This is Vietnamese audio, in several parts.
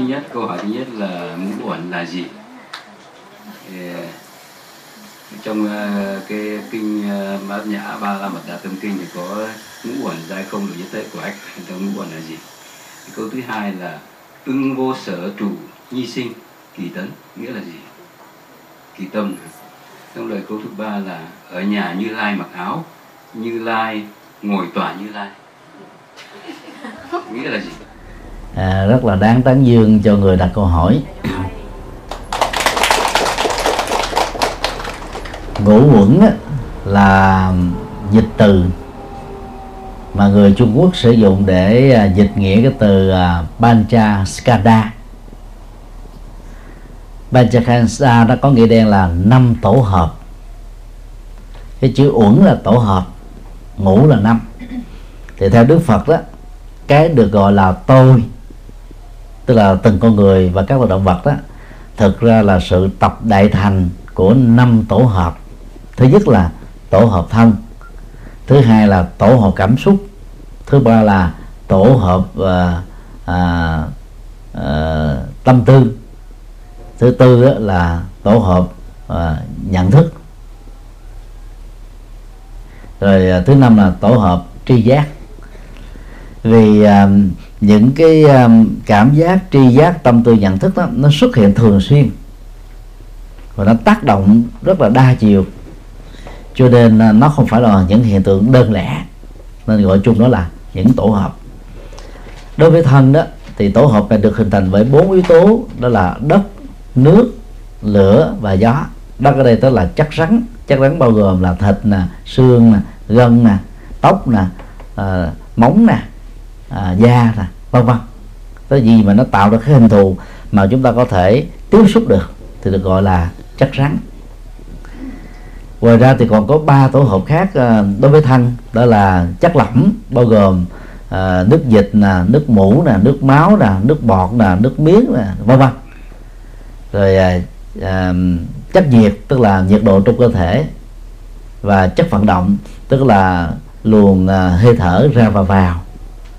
thứ nhất, câu hỏi thứ nhất là ngũ uẩn là gì? Trong ờ, cái kinh ờ, bát nhã ba la mật đa tâm kinh thì có ngũ uẩn giai không được nhất tế của ách trong ngũ uẩn là gì? Câu thứ hai là ưng vô sở trụ nhi sinh, kỳ tấn, nghĩa là gì? Kỳ tâm. Trong lời câu thứ ba là ở nhà như lai mặc áo, như lai ngồi tòa như lai. Nghĩa là gì? À, rất là đáng tán dương cho người đặt câu hỏi. Ngũ quẩn là dịch từ mà người Trung Quốc sử dụng để à, dịch nghĩa cái từ à, Pancha Skada nó có nghĩa đen là năm tổ hợp. Cái chữ uẩn là tổ hợp ngũ là năm. Thì theo Đức Phật đó cái được gọi là tôi tức là từng con người và các loài động vật đó thực ra là sự tập đại thành của năm tổ hợp. Thứ nhất là tổ hợp thân thứ hai là tổ hợp cảm xúc thứ ba là tổ hợp uh, uh, uh, tâm tư thứ tư là tổ hợp uh, nhận thức. Rồi uh, thứ năm là tổ hợp tri giác. Vì uh, những cái um, cảm giác tri giác tâm tư nhận thức đó nó xuất hiện thường xuyên. Và nó tác động rất là đa chiều. Cho nên uh, nó không phải là những hiện tượng đơn lẻ. Nên gọi chung đó là những tổ hợp. Đối với thân đó thì tổ hợp này được hình thành bởi bốn yếu tố đó là đất nước lửa và gió. Đất ở đây tức là chất rắn. Chất rắn bao gồm là thịt nè xương nè gân nè tóc nè à, móng nè à, da nè vân vân. Cái gì mà nó tạo ra cái hình thù mà chúng ta có thể tiếp xúc được thì được gọi là chất rắn. Ngoài ra thì còn có ba tổ hợp khác à, đối với thân đó là chất lỏng bao gồm à, nước dịch nè nước mũ nè nước máu nè nước bọt nè nước miếng nè vân vân. Rồi à, à, chất nhiệt tức là nhiệt độ trong cơ thể và chất vận động tức là luồng à, hơi thở ra và vào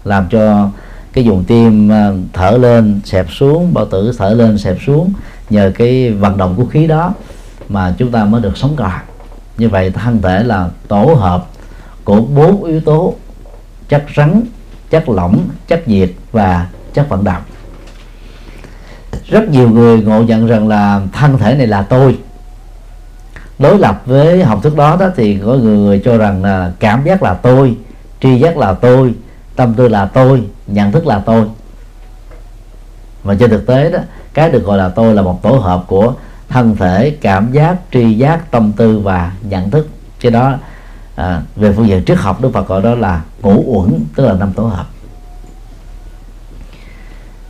làm cho cái vùng tim ờ, thở lên, xẹp xuống, bao tử thở lên, xẹp xuống nhờ cái vận động của khí đó mà chúng ta mới được sống còn. Như vậy thân thể là tổ hợp của bốn yếu tố chất rắn, chất lỏng, chất nhiệt và chất vận động. Rất nhiều người ngộ nhận rằng là thân thể này là tôi. Đối lập với học thức đó đó thì có người cho rằng là cảm giác là tôi, tri giác là tôi tâm tư là tôi nhận thức là tôi. Và trên thực tế đó cái được gọi là tôi là một tổ hợp của thân thể cảm giác tri giác tâm tư và nhận thức. Cho đó à, về phương diện triết học đức phật gọi đó là ngũ uẩn tức là năm tổ hợp.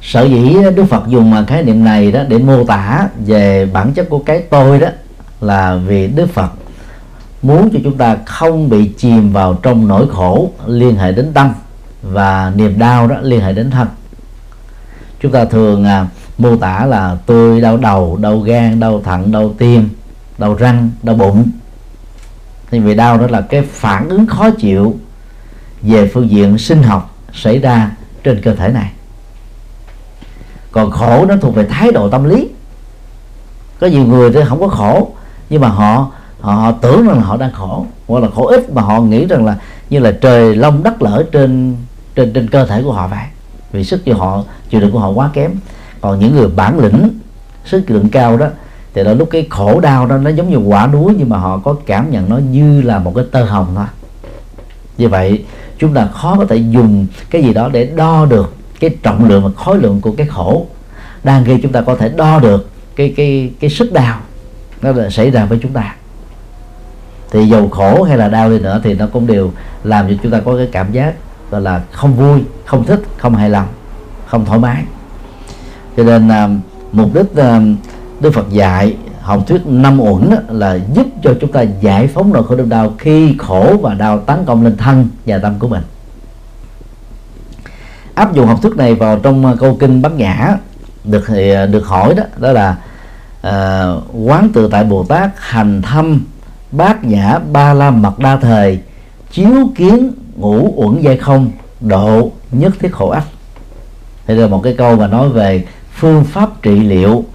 Sở dĩ đức phật dùng khái niệm này đó để mô tả về bản chất của cái tôi đó là vì đức phật muốn cho chúng ta không bị chìm vào trong nỗi khổ liên hệ đến tâm và niềm đau đó liên hệ đến thân chúng ta thường à, mô tả là tôi đau đầu đau gan đau thận đau tim đau răng đau bụng. Thì vì đau đó là cái phản ứng khó chịu về phương diện sinh học xảy ra trên cơ thể này. Còn khổ nó thuộc về thái độ tâm lý. Có nhiều người thì không có khổ nhưng mà họ họ, họ tưởng rằng là họ đang khổ. Hoặc là khổ ít mà họ nghĩ rằng là như là trời long đất lở trên trên trên cơ thể của họ vậy vì sức chịu họ, chịu đựng của họ quá kém. Còn những người bản lĩnh, sức chịu đựng cao đó, thì là lúc cái khổ đau đó, nó giống như quả núi nhưng mà họ có cảm nhận nó như là một cái tơ hồng thôi. Như vậy, chúng ta khó có thể dùng cái gì đó để đo được cái trọng lượng và khối lượng của cái khổ. Đang khi chúng ta có thể đo được cái cái cái sức đau nó là xảy ra với chúng ta. Thì dầu khổ hay là đau đi nữa thì nó cũng đều làm cho chúng ta có cái cảm giác gọi là không vui không thích không hài lòng không thoải mái. Cho nên à, mục đích à, đức phật dạy học thuyết năm uẩn là giúp cho chúng ta giải phóng nỗi khổ đau đau khi khổ và đau tấn công lên thân và tâm của mình. Áp dụng học thuyết này vào trong à, câu kinh bát nhã được thì được hỏi đó đó là uh, quán tự tại bồ tát hành thâm bát nhã ba la mật đa thời chiếu kiến ngũ uẩn dây không, độ nhất thiết khổ ách. Đây là một cái câu mà nói về phương pháp trị liệu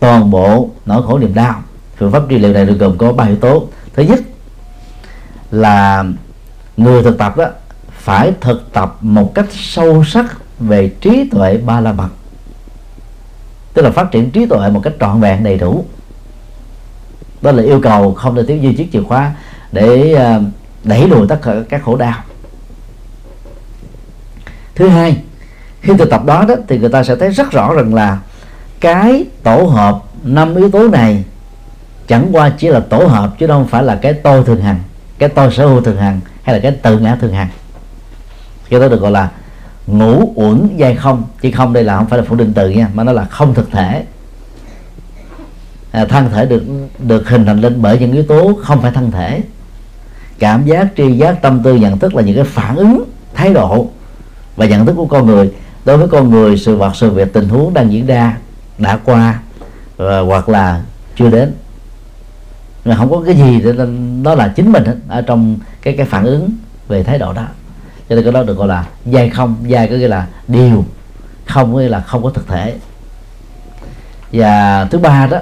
toàn bộ nỗi khổ niềm đau. Phương pháp trị liệu này được gồm có ba yếu tố. Thứ nhất là người thực tập đó phải thực tập một cách sâu sắc về trí tuệ ba la mật tức là phát triển trí tuệ một cách trọn vẹn, đầy đủ. Đó là yêu cầu không thể thiếu duy chiếc chìa khóa để ờ, đẩy lùi tất cả các khổ đau thứ hai khi thực tập đó, đó thì người ta sẽ thấy rất rõ rằng là cái tổ hợp năm yếu tố này chẳng qua chỉ là tổ hợp chứ không phải là cái tôi thường hằng cái tôi sở hữu thường hằng hay là cái tự ngã thường hằng cái đó được gọi là ngũ uẩn dây không chỉ không đây là không phải là phủ định từ nha mà nó là không thực thể. À, thân thể được được hình thành lên bởi những yếu tố không phải thân thể. Cảm giác tri giác tâm tư nhận thức là những cái phản ứng thái độ và nhận thức của con người. Đối với con người sự vật sự việc tình huống đang diễn ra đã qua và, hoặc là chưa đến. Mà không có cái gì để nó là chính mình hết ở trong cái cái phản ứng về thái độ đó. Cho nên cái đó được gọi là dai không. Dai có nghĩa là điều không có nghĩa là không có thực thể. Và thứ ba đó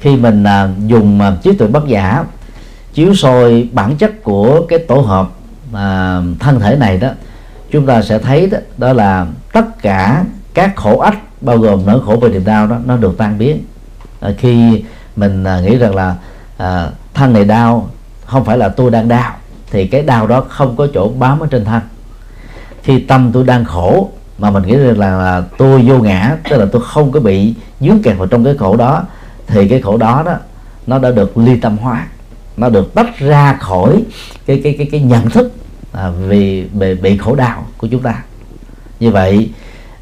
khi mình à, dùng à, trí tuệ bất giả chiếu soi bản chất của cái tổ hợp à, thân thể này đó chúng ta sẽ thấy đó, đó là tất cả các khổ ách bao gồm nỗi khổ về niềm đau đó nó được tan biến. À, khi mình à, nghĩ rằng là à, thân này đau không phải là tôi đang đau thì cái đau đó không có chỗ bám ở trên thân. Khi tâm tôi đang khổ mà mình nghĩ rằng là, là tôi vô ngã tức là tôi không có bị dướng kẹt vào trong cái khổ đó thì cái khổ đó đó nó đã được ly tâm hóa nó được tách ra khỏi cái cái cái cái nhận thức à, vì bị, bị khổ đau của chúng ta. Như vậy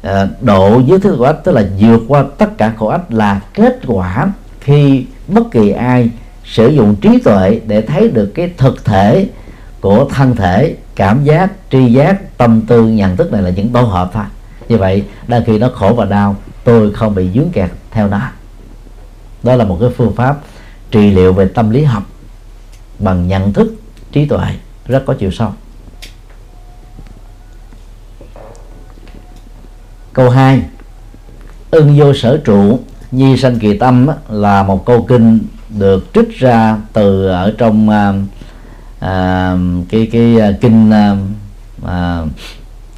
à, độ dưới thức của ách tức là vượt qua tất cả khổ ách là kết quả khi bất kỳ ai sử dụng trí tuệ để thấy được cái thực thể của thân thể cảm giác tri giác tâm tư nhận thức này là những tổ hợp thôi. Như vậy đôi khi nó khổ và đau tôi không bị dướng kẹt theo nó. Đó là một cái phương pháp trị liệu về tâm lý học bằng nhận thức trí tuệ. Rất có chiều sâu. Câu 2 ưng vô sở trụ nhi sanh kỳ tâm là một câu kinh được trích ra từ ở trong à, à, cái cái à, kinh à, à,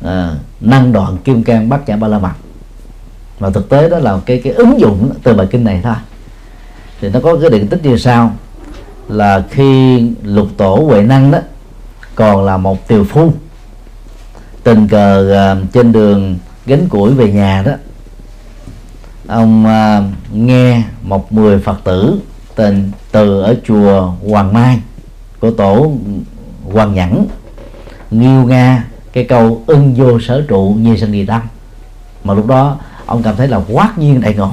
à, năng đoạn kim cang bát nhã ba la mật. Và thực tế đó là cái cái ứng dụng từ bài kinh này thôi. Thì nó có cái điện tích như sau. Là khi lục tổ huệ năng đó còn là một tiều phu tình cờ uh, trên đường gánh củi về nhà đó. Ông à, nghe một người phật tử tên từ ở chùa hoàng mai của tổ hoàng nhẫn nghiêu nga cái câu ưng vô sở trụ như sanh địa tâm mà lúc đó ông cảm thấy là quát nhiên đại ngộ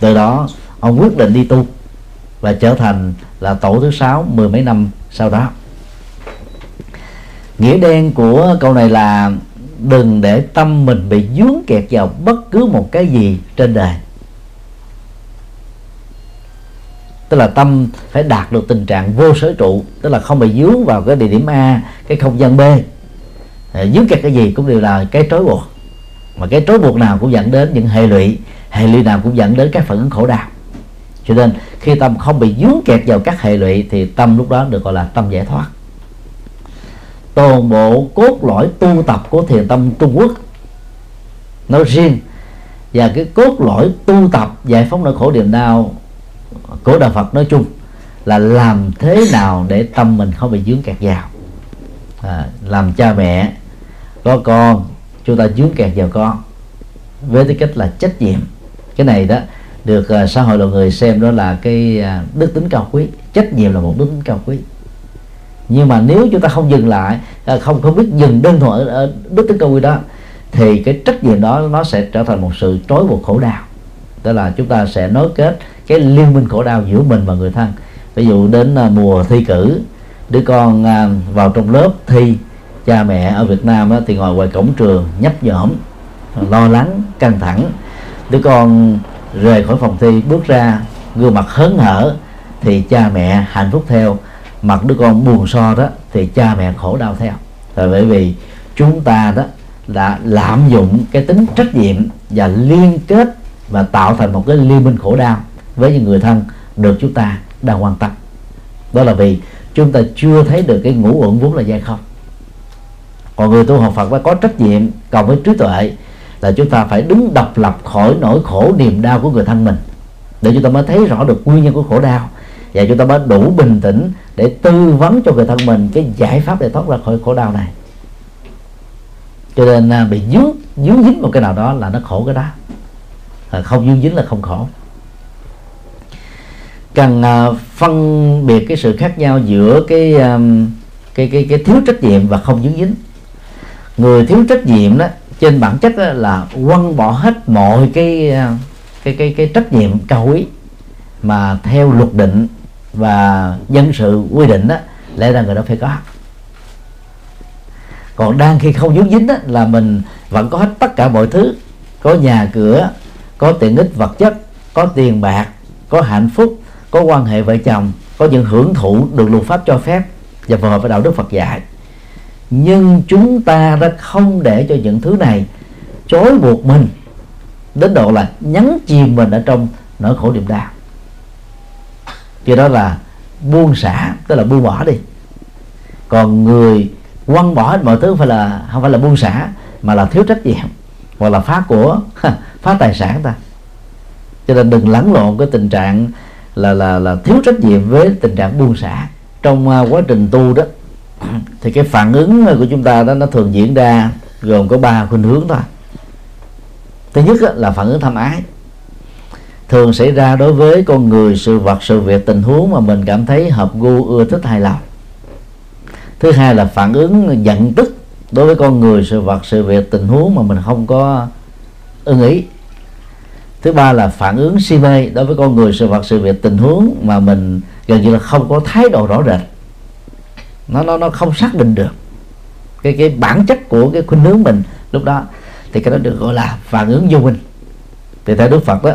từ đó ông quyết định đi tu và trở thành là tổ thứ sáu mười mấy năm sau đó. Nghĩa đen của câu này là đừng để tâm mình bị dướng kẹt vào bất cứ một cái gì trên đời. Tức là tâm phải đạt được tình trạng vô sở trụ, tức là không bị dướng vào cái địa điểm a, cái không gian b. Ờ, dướng kẹt cái gì cũng đều là cái trói buộc. Mà cái trói buộc nào cũng dẫn đến những hệ lụy hệ lụy nào cũng dẫn đến các phản ứng khổ đau. Cho nên khi tâm không bị dướng kẹt vào các hệ lụy thì tâm lúc đó được gọi là tâm giải thoát toàn bộ cốt lõi tu tập của thiền tâm Trung Quốc. Nói riêng và cái cốt lõi tu tập giải phóng nỗi khổ niềm đau của đạo Phật nói chung là làm thế nào để tâm mình không bị dướng kẹt vào. À, làm cha mẹ có con chúng ta dướng kẹt vào con. Với tư cách là trách nhiệm cái này đó được uh, xã hội loài người xem đó là cái uh, đức tính cao quý. Trách nhiệm là một đức tính cao quý nhưng mà nếu chúng ta không dừng lại à, không không biết dừng đơn thuần ở, ở đức tính cao quý đó thì cái trách nhiệm đó nó sẽ trở thành một sự trói buộc khổ đau. Tức là chúng ta sẽ nối kết cái liên minh khổ đau giữa mình và người thân. Ví dụ đến à, mùa thi cử đứa con à, vào trong lớp thi cha mẹ ở Việt Nam đó, thì ngồi ngoài cổng trường nhấp nhổm lo lắng căng thẳng. Đứa con rời khỏi phòng thi bước ra gương mặt hớn hở thì cha mẹ hạnh phúc theo mặt đứa con buồn so đó, thì cha mẹ khổ đau theo. Là bởi vì chúng ta đó đã lạm dụng cái tính trách nhiệm và liên kết và tạo thành một cái liên minh khổ đau với những người thân được chúng ta đang quan tâm. Đó là vì chúng ta chưa thấy được cái ngũ uẩn vốn là giai không. Còn người tu học Phật phải có trách nhiệm cộng với trí tuệ là chúng ta phải đứng độc lập khỏi nỗi khổ niềm đau của người thân mình để chúng ta mới thấy rõ được nguyên nhân của khổ đau và chúng ta mới đủ bình tĩnh để tư vấn cho người thân mình cái giải pháp để thoát ra khỏi khổ đau này. Cho nên à, bị dướng dướng dính một cái nào đó là nó khổ cái đó. À, không dướng dính là không khổ. Cần à, phân biệt cái sự khác nhau giữa cái à, cái cái cái thiếu trách nhiệm và không dướng dính. Người thiếu trách nhiệm đó trên bản chất đó là quăng bỏ hết mọi cái cái cái cái trách nhiệm cao quý mà theo luật định và dân sự quy định đó lẽ ra người đó phải có. Còn đang khi không dính dính đó, là mình vẫn có hết tất cả mọi thứ. Có nhà cửa có tiện ích vật chất có tiền bạc có hạnh phúc có quan hệ vợ chồng có những hưởng thụ được luật pháp cho phép và phù hợp với đạo đức Phật dạy. Nhưng chúng ta đã không để cho những thứ này trói buộc mình đến độ là nhấn chìm mình ở trong nỗi khổ niềm đau cho đó là buông xả tức là buông bỏ đi. Còn người quăng bỏ hết mọi thứ phải là không phải là buông xả mà là thiếu trách nhiệm hoặc là phá của phá tài sản ta. Cho nên đừng lẫn lộn cái tình trạng là là là thiếu trách nhiệm với tình trạng buông xả. Trong uh, quá trình tu đó thì cái phản ứng của chúng ta đó nó thường diễn ra gồm có ba khuynh hướng thôi. Thứ nhất là phản ứng tham ái thường xảy ra đối với con người sự vật, sự việc, tình huống mà mình cảm thấy hợp gu, ưa thích hài lòng thứ hai là phản ứng giận tức đối với con người, sự vật, sự việc, tình huống mà mình không có ưng ý. Thứ ba là phản ứng si mê đối với con người, sự vật, sự việc, tình huống mà mình gần như là không có thái độ rõ rệt. Nó nó nó không xác định được cái cái bản chất của cái khuynh hướng mình lúc đó. Thì cái đó được gọi là phản ứng vô minh. Thì theo đức phật đó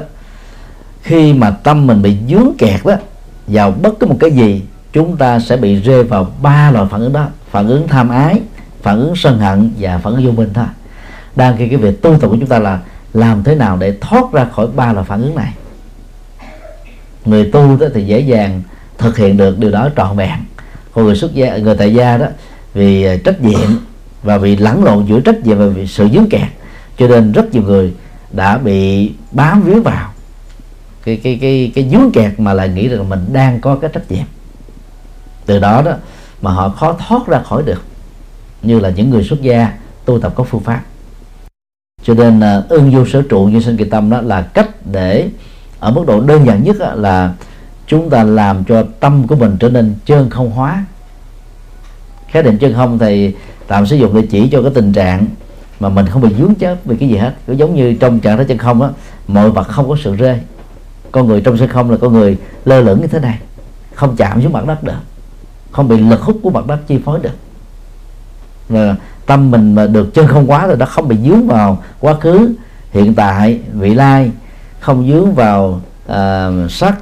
khi mà tâm mình bị dướng kẹt đó vào bất cứ một cái gì, chúng ta sẽ bị rơi vào ba loại phản ứng đó. Phản ứng tham ái, phản ứng sân hận và phản ứng vô minh thôi. Đang khi cái việc tu tập của chúng ta là làm thế nào để thoát ra khỏi ba loại phản ứng này. Người tu đó thì dễ dàng thực hiện được điều đó trọn vẹn. Còn người xuất gia, người tại gia đó, vì à, trách nhiệm và vì lẫn lộn giữa trách nhiệm và vì sự dướng kẹt, cho nên rất nhiều người đã bị bám víu vào cái cái cái cái dướng kẹt mà lại nghĩ rằng mình đang có cái trách nhiệm. Từ đó đó mà họ khó thoát ra khỏi được, như là những người xuất gia tu tập có phương pháp. Cho nên à, ưng vô sở trụ như sinh kỳ tâm đó là cách để, ở mức độ đơn giản nhất là chúng ta làm cho tâm của mình trở nên chân không hóa. Khái niệm chân không thì tạm sử dụng để chỉ cho cái tình trạng mà mình không bị dướng chấp vì cái gì hết. Nó giống như trong trạng thái chân không á, mọi vật không có sự rơi con người trong sân không là con người lơ lửng như thế này. Không chạm xuống mặt đất được. Không bị lực hút của mặt đất chi phối được. Là tâm mình mà được chân không quá rồi nó không bị dướng vào quá khứ hiện tại vị lai. Không dướng vào uh, sắc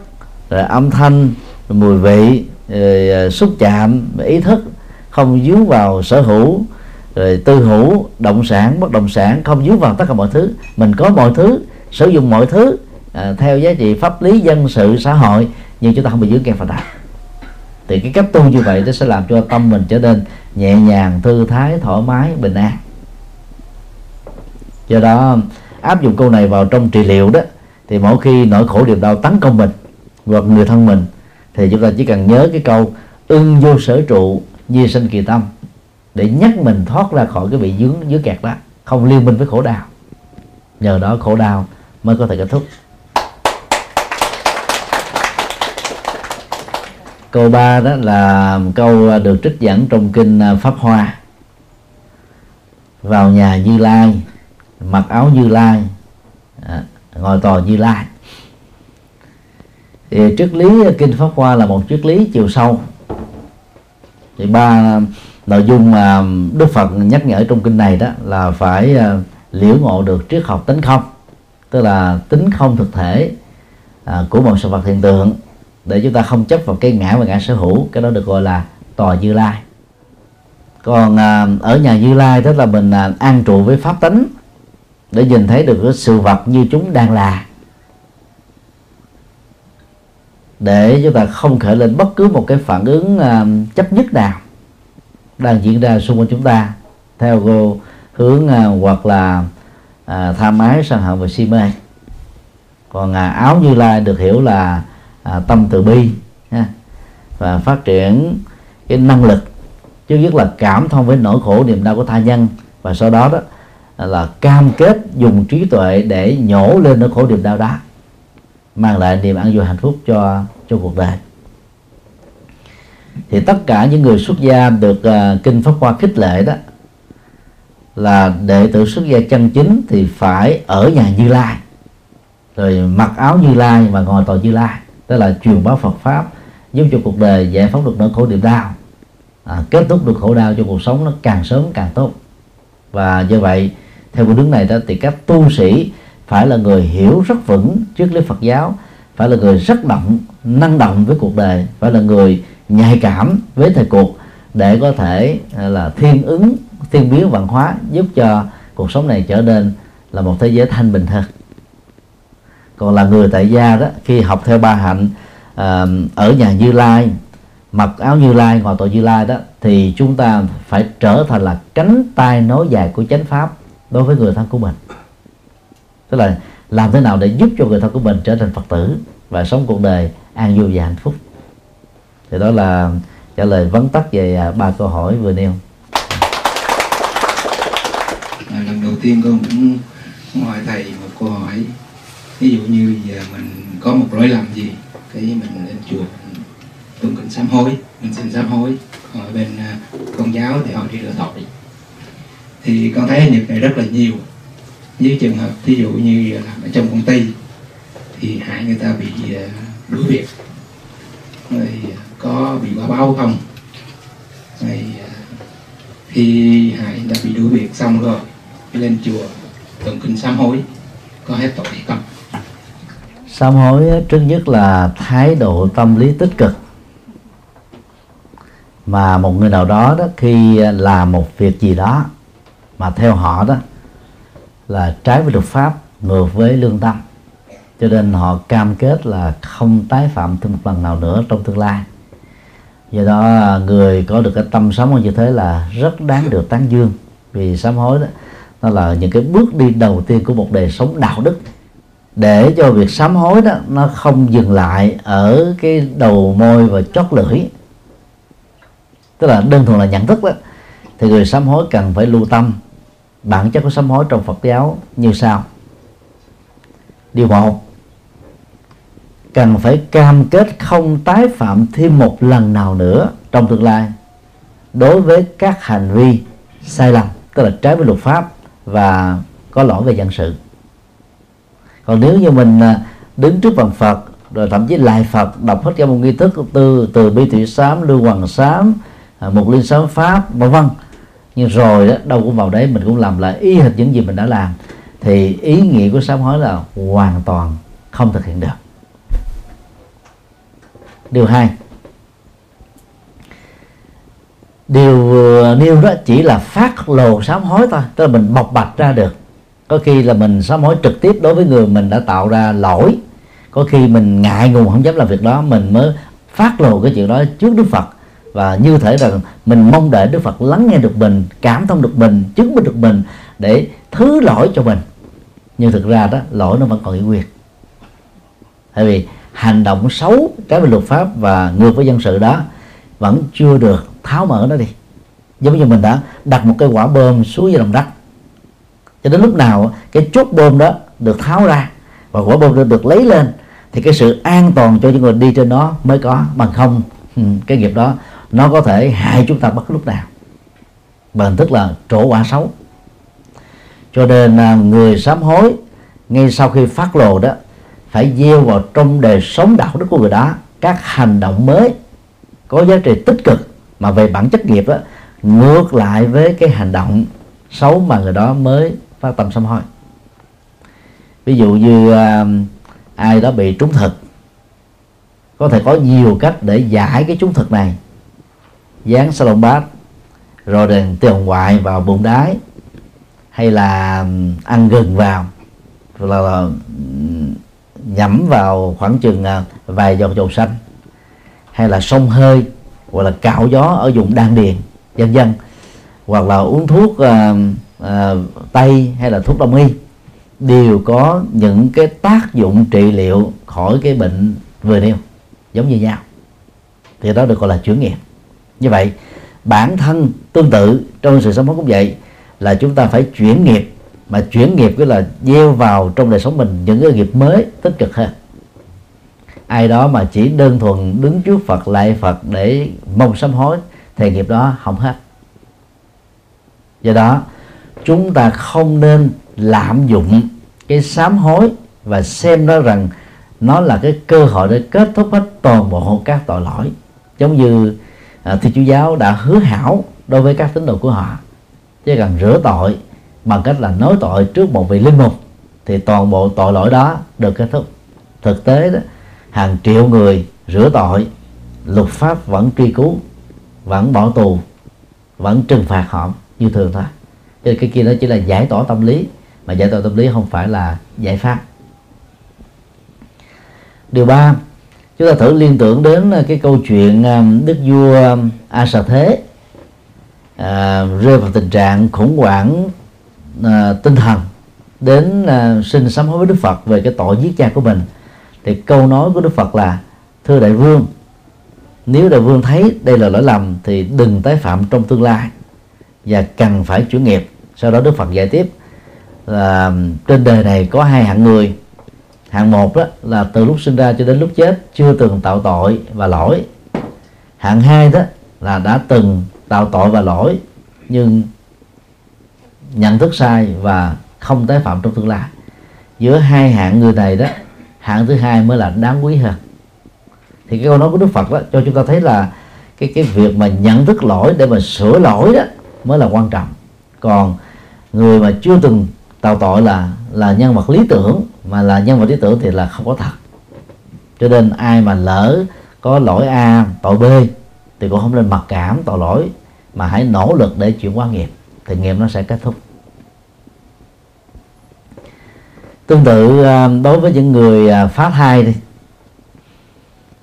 rồi âm thanh rồi mùi vị rồi, uh, xúc chạm ý thức. Không dướng vào sở hữu rồi tư hữu động sản bất động sản không dướng vào tất cả mọi thứ. Mình có mọi thứ sử dụng mọi thứ Ờ, theo giá trị pháp lý dân sự xã hội, nhưng chúng ta không bị dướng kẹt phật đạo thì cái cách tu như vậy nó sẽ làm cho tâm mình trở nên nhẹ nhàng, thư thái, thoải mái, bình an. Do đó, áp dụng câu này vào trong trị liệu đó, thì mỗi khi nỗi khổ niềm đau tấn công mình hoặc người thân mình, thì chúng ta chỉ cần nhớ cái câu ưng vô sở trụ di sinh kỳ tâm, để nhắc mình thoát ra khỏi cái bị dướng dưới kẹt đó, không liên minh với khổ đau. Nhờ đó khổ đau mới có thể kết thúc. Câu ba đó là câu à, được trích dẫn trong kinh à, pháp hoa. Vào nhà như lai mặc áo như lai à, ngồi tòa như lai. Thì triết lý à, kinh pháp hoa là một triết lý chiều sâu. Thì ba nội dung mà đức phật nhắc nhở trong kinh này đó là phải liễu ngộ được triết học tính không tức là tính không thực thể của một sự vật hiện tượng để chúng ta không chấp vào cái ngã và ngã sở hữu cái đó được gọi là tòa như lai. Còn à, ở nhà như lai tức là mình à, an trụ với pháp tánh để nhìn thấy được cái sự vật như chúng đang là. Để chúng ta không khởi lên bất cứ một cái phản ứng à, chấp nhất nào đang diễn ra xung quanh chúng ta theo hướng à, hoặc là à, tham ái sân hận và si mê. Còn áo như lai được hiểu là à, tâm từ bi ha, và phát triển cái năng lực chứ nhất là cảm thông với nỗi khổ niềm đau của tha nhân. Và sau đó đó là cam kết dùng trí tuệ để nhổ lên nỗi khổ niềm đau đó mang lại niềm an vui hạnh phúc cho cho cuộc đời. Thì tất cả những người xuất gia được uh, kinh pháp hoa khích lệ đó là đệ tử xuất gia chân chính thì phải ở nhà như lai. Rồi mặc áo như lai và ngồi tòa như lai đó là truyền bá phật pháp giúp cho cuộc đời giải phóng được nỗi khổ niềm đau. À, kết thúc được khổ đau cho cuộc sống nó càng sớm càng tốt. Và do vậy theo cái hướng này đó thì các tu sĩ phải là người hiểu rất vững trước lý Phật giáo phải là người rất động năng động với cuộc đời phải là người nhạy cảm với thời cuộc để có thể à, là thiên ứng thiên biến văn hóa giúp cho cuộc sống này trở nên là một thế giới thanh bình hơn còn là người tại gia đó khi học theo ba hạnh à, ở nhà như lai mặc áo như lai ngồi tội như lai đó thì chúng ta phải trở thành là cánh tay nối dài của chánh pháp đối với người thân của mình. Tức là làm thế nào để giúp cho người thân của mình trở thành phật tử và sống cuộc đời an vui và hạnh phúc. Thì đó là trả lời vấn tắc về à, ba câu hỏi vừa nêu. À, lần đầu tiên con cũng hỏi thầy một câu hỏi ví dụ như giờ mình có một lỗi lầm gì, cái mình lên chùa tụng kinh sám hối, mình xin sám hối còn ở bên à, công giáo thì họ đi rửa tội. Thì con thấy nghiệp này rất là nhiều. Với trường hợp ví dụ như làm ở trong công ty, thì hại người ta bị à, đuổi việc. Rồi à, có bị quả báo không? Rồi khi hại người ta bị đuổi việc xong rồi lên chùa tụng kinh sám hối, có hết tội hay không? Sám hối trước nhất là thái độ tâm lý tích cực. Mà một người nào đó đó, khi làm một việc gì đó mà theo họ đó, là trái với luật pháp, ngược với lương tâm. Cho nên họ cam kết là không tái phạm thêm một lần nào nữa trong tương lai. Do đó, người có được cái tâm sám hối như thế là rất đáng được tán dương. Vì sám hối đó, nó là những cái bước đi đầu tiên của một đời sống đạo đức để cho việc sám hối đó nó không dừng lại ở cái đầu môi và chót lưỡi. Tức là đơn thuần là nhận thức đó, thì người sám hối cần phải lưu tâm. Bản chất của sám hối trong Phật giáo như sau. Điều một, cần phải cam kết không tái phạm thêm một lần nào nữa trong tương lai đối với các hành vi sai lầm, tức là trái với luật pháp và có lỗi về dân sự còn nếu như mình à, đứng trước bàn Phật, rồi thậm chí lại Phật, đọc hết cả một nghi thức từ từ bi thủy sám, lưu hoàng sám à, một liên sám pháp, vân vân. Nhưng rồi đó, đâu cũng vào đấy, mình cũng làm lại y hệt những gì mình đã làm. Thì ý nghĩa của sám hối là hoàn toàn không thực hiện được. Điều hai. Điều vừa nêu đó chỉ là phát lồ sám hối thôi, tức là mình bộc bạch ra được có khi là mình sám hối trực tiếp đối với người mình đã tạo ra lỗi. Có khi mình ngại ngùng, không dám làm việc đó, mình mới phát lộ cái chuyện đó trước đức phật. Và như thể rằng mình mong đợi đức phật lắng nghe được mình, cảm thông được mình, chứng minh được mình để thứ lỗi cho mình. Nhưng thực ra đó, lỗi nó vẫn còn yếu nguyên. Tại vì hành động xấu, trái với luật pháp và ngược với dân sự đó, vẫn chưa được tháo mở nó đi. Giống như mình đã đặt một cái quả bơm xuống dưới lòng đất cho đến lúc nào cái chốt bơm đó được tháo ra và quả bơm được, lấy lên thì cái sự an toàn cho những người đi trên nó mới có bằng không. Ừ, cái nghiệp đó nó có thể hại chúng ta bất cứ lúc nào. Bằng tức là trổ quả xấu. Cho nên à, người sám hối ngay sau khi phát lộ đó phải gieo vào trong đời sống đạo đức của người đó các hành động mới có giá trị tích cực mà về bản chất nghiệp đó ngược lại với cái hành động xấu mà người đó mới phát tâm sám hối. Ví dụ như à, ai đó bị trúng thực có thể có nhiều cách để giải cái trúng thực này. Dán salon bát rồi đèn tiền ngoại vào bụng đái hay là ăn gừng vào rồi là, là nhẩm vào khoảng chừng à, vài giọt dầu xanh hay là sông hơi hoặc là cạo gió ở vùng đan điền vân vân. Hoặc là uống thuốc uh, à, tây hay là thuốc đông y đều có những cái tác dụng trị liệu khỏi cái bệnh vừa nêu giống như nhau thì đó được gọi là chuyển nghiệp. Như vậy bản thân tương tự trong sự sống cũng vậy là chúng ta phải chuyển nghiệp. Mà chuyển nghiệp cái là gieo vào trong đời sống mình những cái nghiệp mới tích cực hơn. Ai đó mà chỉ đơn thuần đứng trước Phật lại Phật để mong sám hối thì nghiệp đó không hết. Do đó chúng ta không nên lạm dụng cái sám hối và xem nó rằng nó là cái cơ hội để kết thúc hết toàn bộ các tội lỗi. Giống như à, thiên chúa giáo đã hứa hảo đối với các tín đồ của họ chỉ cần rửa tội bằng cách là nói tội trước một vị linh mục thì toàn bộ tội lỗi đó được kết thúc. Thực tế đó hàng triệu người rửa tội luật pháp vẫn truy cứu vẫn bỏ tù vẫn trừng phạt họ như thường thôi cho cái kia nó chỉ là giải tỏa tâm lý. Mà giải tỏa tâm lý không phải là giải pháp. Điều ba chúng ta thử liên tưởng đến cái câu chuyện um, đức vua um, a sa thế à, rơi vào tình trạng khủng hoảng à, tinh thần đến à, xin sám hối với đức phật về cái tội giết cha của mình. Thì câu nói của đức phật là thưa đại vương nếu đại vương thấy đây là lỗi lầm thì đừng tái phạm trong tương lai và cần phải chuyển nghiệp sau đó đức phật giải tiếp là, trên đời này có hai hạng người. Hạng một đó là từ lúc sinh ra cho đến lúc chết, chưa từng tạo tội và lỗi. Hạng hai đó, là đã từng tạo tội và lỗi, nhưng nhận thức sai và không tái phạm trong tương lai. Giữa hai hạng người này đó, hạng thứ hai mới là đáng quý hơn. Thì cái câu nói của đức phật đó, cho chúng ta thấy là cái cái việc mà nhận thức lỗi để mà sửa lỗi đó mới là quan trọng. Còn người mà chưa từng tạo tội là là nhân vật lý tưởng, mà là nhân vật lý tưởng thì là không có thật. Cho nên ai mà lỡ có lỗi a, tội b, thì cũng không nên mặc cảm tội lỗi, mà hãy nỗ lực để chuyển qua nghiệp, thì nghiệp nó sẽ kết thúc. Tương tự à, đối với những người phát phá thai đi,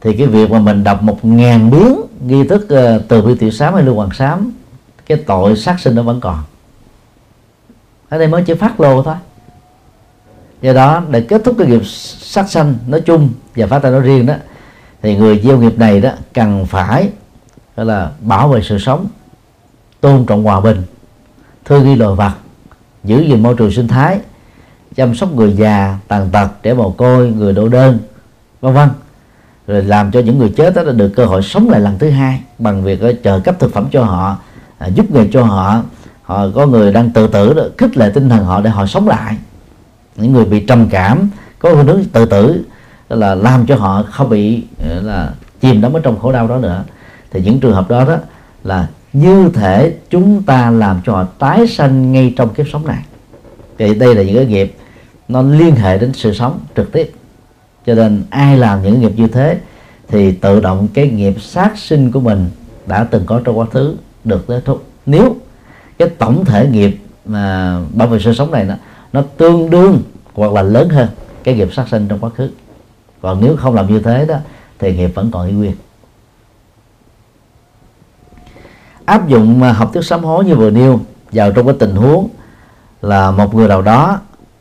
thì cái việc mà mình đọc một ngàn biến nghi thức à, từ bi tiểu sám hay lưu hoàng sám cái tội sát sinh nó vẫn còn ở đây mới chỉ phát lô thôi. Do đó, để kết thúc cái nghiệp sát sanh nói chung và phát tài nói riêng đó, thì người gieo nghiệp này đó cần phải, gọi là, bảo vệ sự sống, tôn trọng hòa bình, thương yêu loài vật, giữ gìn môi trường sinh thái, chăm sóc người già, tàn tật, trẻ mồ côi, người đổ đơn, vân vân. Rồi làm cho những người chết đó được cơ hội sống lại lần thứ hai bằng việc ờ, trợ cấp thực phẩm cho họ à, giúp nghề cho họ họ có người đang tự tử đó, khích lệ tinh thần họ để họ sống lại. Những người bị trầm cảm có hướng hướng tự tử là làm cho họ không bị ờ, là chìm đắm ở trong khổ đau đó nữa. Thì những trường hợp đó đó là như thể chúng ta làm cho họ tái sanh ngay trong kiếp sống này. Thì đây là những cái nghiệp nó liên hệ đến sự sống trực tiếp. Cho nên ai làm những nghiệp như thế thì tự động cái nghiệp sát sinh của mình đã từng có trong quá khứ được kết thúc. Nếu cái tổng thể nghiệp mà bảo vệ sự sống này nó nó tương đương hoặc là lớn hơn cái nghiệp sát sinh trong quá khứ. Còn nếu không làm như thế đó, thì nghiệp vẫn còn y nguyên. Áp dụng à, học thuyết sám hối như vừa nêu vào trong cái tình huống là một người nào đó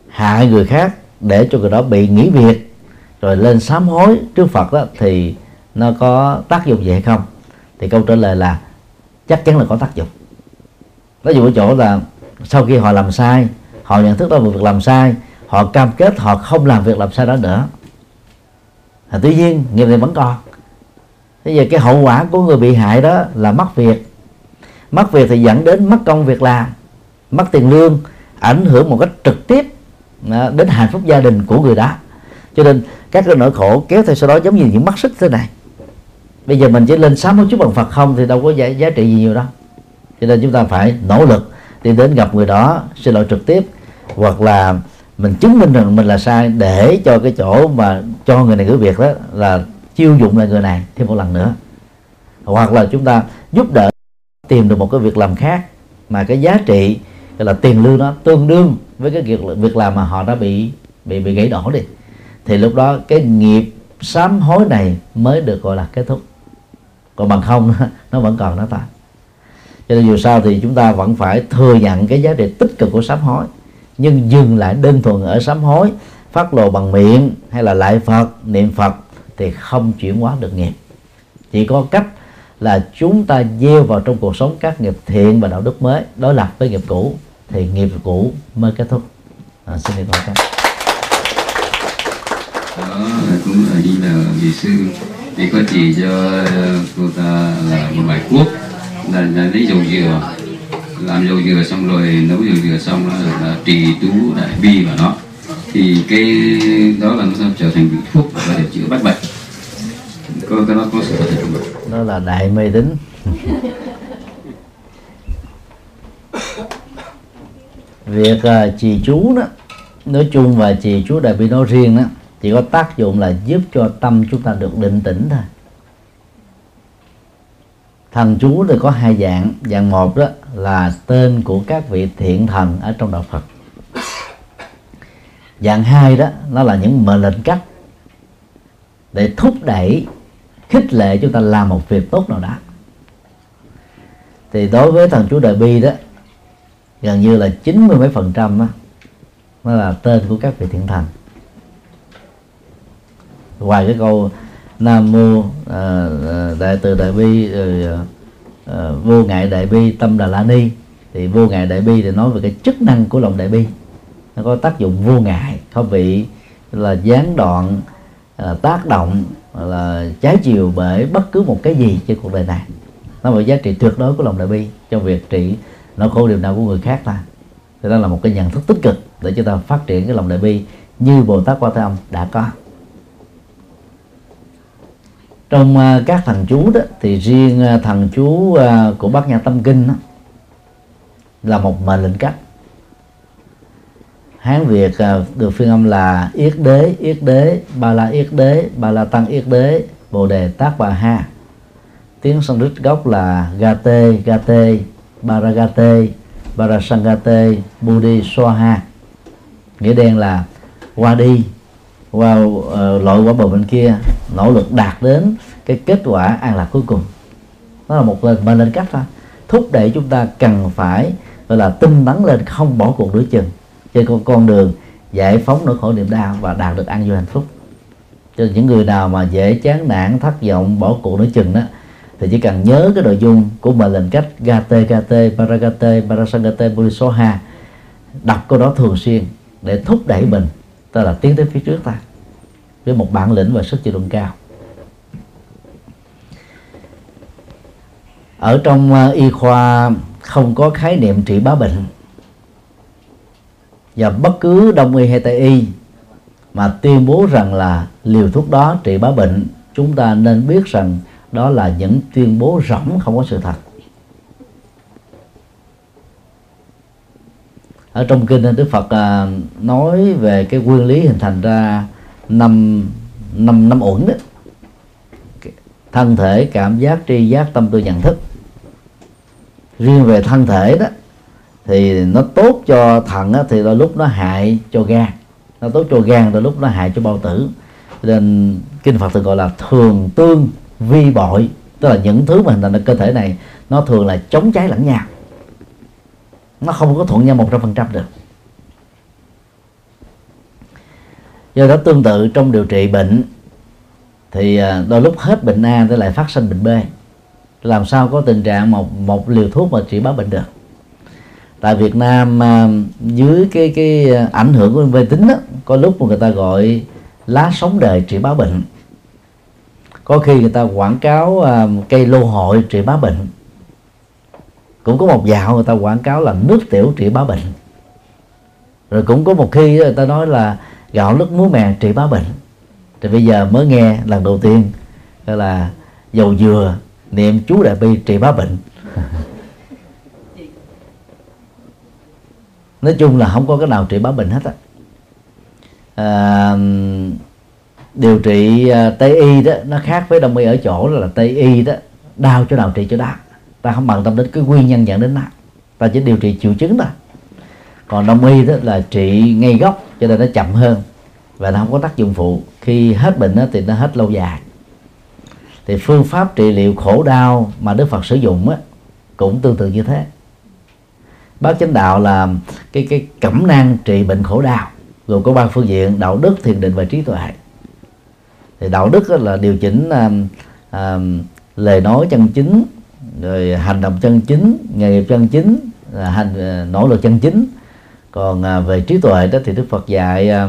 hại người khác để cho người đó bị nghỉ việc, rồi lên sám hối trước Phật đó, thì nó có tác dụng gì hay không? Thì câu trả lời là chắc chắn là có tác dụng ví dụ ở chỗ là sau khi họ làm sai họ nhận thức ra việc làm sai họ cam kết họ không làm việc làm sai đó nữa. À, tuy nhiên nghiệp này vẫn còn. Thế giờ cái hậu quả của người bị hại đó là mất việc. Mất việc thì dẫn đến mất công việc làm mất tiền lương ảnh hưởng một cách trực tiếp à, đến hạnh phúc gia đình của người đó. Cho nên các cái nỗi khổ kéo theo sau đó giống như những mắt xích thế này. Bây giờ mình chỉ lên sám một chút bằng phật không thì đâu có giá, giá trị gì nhiều đâu cho nên chúng ta phải nỗ lực đi đến gặp người đó, xin lỗi trực tiếp, hoặc là mình chứng minh rằng mình là sai để cho cái chỗ mà cho người này gửi việc đó là chiêu dụng lại người này thêm một lần nữa. Hoặc là chúng ta giúp đỡ, tìm được một cái việc làm khác mà cái giá trị là tiền lương nó tương đương với cái việc việc làm mà họ đã bị bị bị gãy đổ đi, thì lúc đó cái nghiệp sám hối này mới được gọi là kết thúc. Còn bằng không, nó vẫn còn nó ta cho nên dù sao thì chúng ta vẫn phải thừa nhận cái giá trị tích cực của sám hối. Nhưng dừng lại đơn thuần ở sám hối phát lộ bằng miệng hay là lại phật niệm phật thì không chuyển hóa được nghiệp. Chỉ có cách là chúng ta gieo vào trong cuộc sống các nghiệp thiện và đạo đức mới đối lập với nghiệp cũ thì nghiệp cũ mới kết thúc. À, xin được hỏi đó cũng là như là vị sư. Thì có chỉ cho ờ, cô ta là một bài quốc là, là lấy dầu dừa. Làm dầu dừa xong rồi nấu dầu dừa xong là, là trì tú đại bi vào nó. Thì cái đó là nó trở thành vị thuốc và để chữa bách bệnh. Có cái đó có sự thật không đó là đại mê tín. Việc uh, trì chú đó nói chung và trì chú đại bi nói riêng đó chỉ có tác dụng là giúp cho tâm chúng ta được định tĩnh thôi thần chú thì có hai dạng. Dạng một đó là tên của các vị thiện thần ở trong đạo phật. Dạng hai đó nó là những mệnh lệnh cách để thúc đẩy khích lệ chúng ta làm một việc tốt nào đó thì đối với thần chú đại bi đó gần như là chín mươi mấy phần trăm đó, nó là tên của các vị thiện thần. Ngoài cái câu nam mô à, à, đại từ đại bi rồi à, à, vô ngại đại bi tâm đà la ni. Thì vô ngại đại bi thì nói về cái chức năng của lòng đại bi. Nó có tác dụng vô ngại không bị là gián đoạn là tác động là trái chiều bởi bất cứ một cái gì trên cuộc đời này. Nó một giá trị tuyệt đối của lòng đại bi trong việc trị nỗi khổ điều nào của người khác ta. Thì đó là một cái nhận thức tích cực để chúng ta phát triển cái lòng đại bi như bồ tát quan thế âm đã có trong à, các thần chú đó thì riêng à, thần chú à, của bát nhã tâm kinh đó, là một mệnh lệnh cách hán việt được phiên âm là yết đế yết đế ba la yết đế ba la tăng yết đế bồ đề tác bà ha. Tiếng sanskrit gốc là gate gate baragate barasangate budi soha nghĩa đen là qua đi. Ờ, qua uh, quả bầu bên kia nỗ lực đạt đến cái kết quả an lạc cuối cùng. Đó là một lần mà lên cách thôi. Thúc đẩy chúng ta cần phải gọi là tinh tấn lên không bỏ cuộc đối chừng trên con con đường giải phóng nỗi khổ niềm đau và đạt được an vui hạnh phúc. Cho những người nào mà dễ chán nản thất vọng bỏ cuộc nửa chừng đó thì chỉ cần nhớ cái nội dung của mệnh lệnh cách gate gate paragate parasagate bulisoha đọc câu đó thường xuyên để thúc đẩy mình ta là tiến tới phía trước ta, với một bản lĩnh và sức chịu đựng cao. Ở trong à, y khoa không có khái niệm trị bá bệnh. Và bất cứ đông y hay tây y mà tuyên bố rằng là liều thuốc đó trị bá bệnh, chúng ta nên biết rằng đó là những tuyên bố rỗng, không có sự thật. Ở trong kinh Đức Phật à, nói về cái nguyên lý hình thành ra năm năm năm uẩn đó. Thân thể cảm giác tri giác tâm tư nhận thức. Riêng về thân thể đó thì nó tốt cho thận thì đôi lúc nó hại cho gan. Nó tốt cho gan đôi lúc nó hại cho bao tử. Nên kinh Phật thường gọi là thường tương vi bội. Tức là những thứ mà hình thành cơ thể này nó thường là chống cháy lẫn nhau nó không có thuận nhau một trăm phần trăm được. Do đó tương tự trong điều trị bệnh thì à, đôi lúc hết bệnh A nó lại phát sinh bệnh B. Làm sao có tình trạng một một liều thuốc mà trị bá bệnh được? Tại Việt Nam à, dưới cái cái à, ảnh hưởng của vi tính đó, có lúc mà người ta gọi lá sống đời trị bá bệnh. Có khi người ta quảng cáo cây lô hội trị bá bệnh cũng có một dạo người ta quảng cáo là nước tiểu trị bá bệnh. Rồi cũng có một khi người ta nói là gạo lứt muối mè trị bá bệnh. Thì bây giờ mới nghe lần đầu tiên là dầu dừa niệm chú đại bi trị bá bệnh. Nói chung là không có cái nào trị bá bệnh hết á. À, điều trị à, tây y đó nó khác với đông y ở chỗ là tây y đó đau chỗ nào trị chỗ đó ta không bằng tâm đến cái nguyên nhân dẫn đến nó. Ta chỉ điều trị triệu chứng thôi. Còn đông y đó là trị ngay gốc cho nên nó chậm hơn. Và nó không có tác dụng phụ. Khi hết bệnh đó, thì nó hết lâu dài. Thì phương pháp trị liệu khổ đau mà Đức Phật sử dụng á, cũng tương tự như thế. Bác chánh đạo là cái cái cẩm nang trị bệnh khổ đau gồm có ba phương diện đạo đức thiền định và trí tuệ. Thì đạo đức là điều chỉnh à, à, lời nói chân chính rồi hành động chân chính, nghề nghiệp chân chính hành ờ, nỗ lực chân chính. Còn à, về trí tuệ đó thì đức phật dạy à,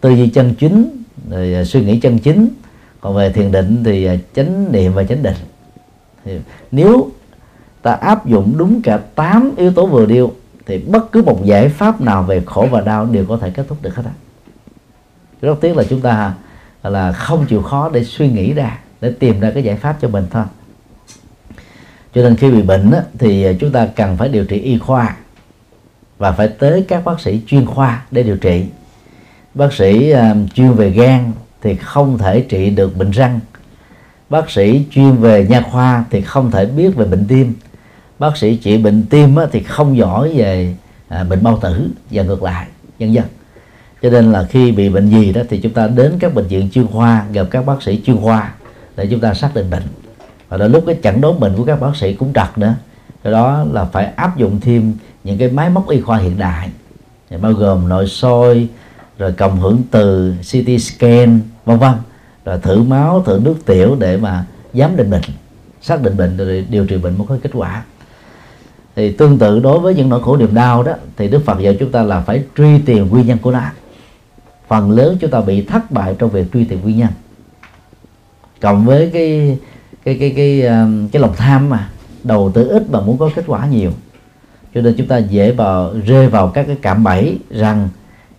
tư duy chân chính, rồi à, suy nghĩ chân chính. Còn về thiền định thì chánh niệm và chánh định. Thì nếu ta áp dụng đúng cả 8 yếu tố vừa điêu, thì bất cứ một giải pháp nào về khổ và đau đều có thể kết thúc được hết á. Rất tiếc là chúng ta là không chịu khó để suy nghĩ ra, để tìm ra cái giải pháp cho mình thôi cho nên khi bị bệnh á, thì à, chúng ta cần phải điều trị y khoa và phải tới các bác sĩ chuyên khoa để điều trị. Bác sĩ uh, chuyên về gan thì không thể trị được bệnh răng. Bác sĩ chuyên về nha khoa thì không thể biết về bệnh tim. Bác sĩ trị bệnh tim á, thì không giỏi về à, bệnh bao tử và ngược lại vân vân. Cho nên là khi bị bệnh gì đó thì chúng ta đến các bệnh viện chuyên khoa gặp các bác sĩ chuyên khoa để chúng ta xác định bệnh và đến lúc cái chẩn đoán bệnh của các bác sĩ cũng trật nữa. Cái đó là phải áp dụng thêm những cái máy móc y khoa hiện đại. Bao gồm nội soi, rồi cộng hưởng từ CT scan, vân vân. Rồi thử máu, thử nước tiểu để mà giám định bệnh, xác định bệnh, rồi điều trị bệnh mới có kết quả. Thì tương tự đối với những nỗi khổ niềm đau đó, thì Đức Phật dạy chúng ta là phải truy tìm nguyên nhân của nó. Phần lớn chúng ta bị thất bại trong việc truy tìm nguyên nhân. Cộng với cái cái cái cái um, cái, lòng tham mà đầu tư ít mà muốn có kết quả nhiều. Cho nên chúng ta dễ vào rơi vào các cái cảm bẫy rằng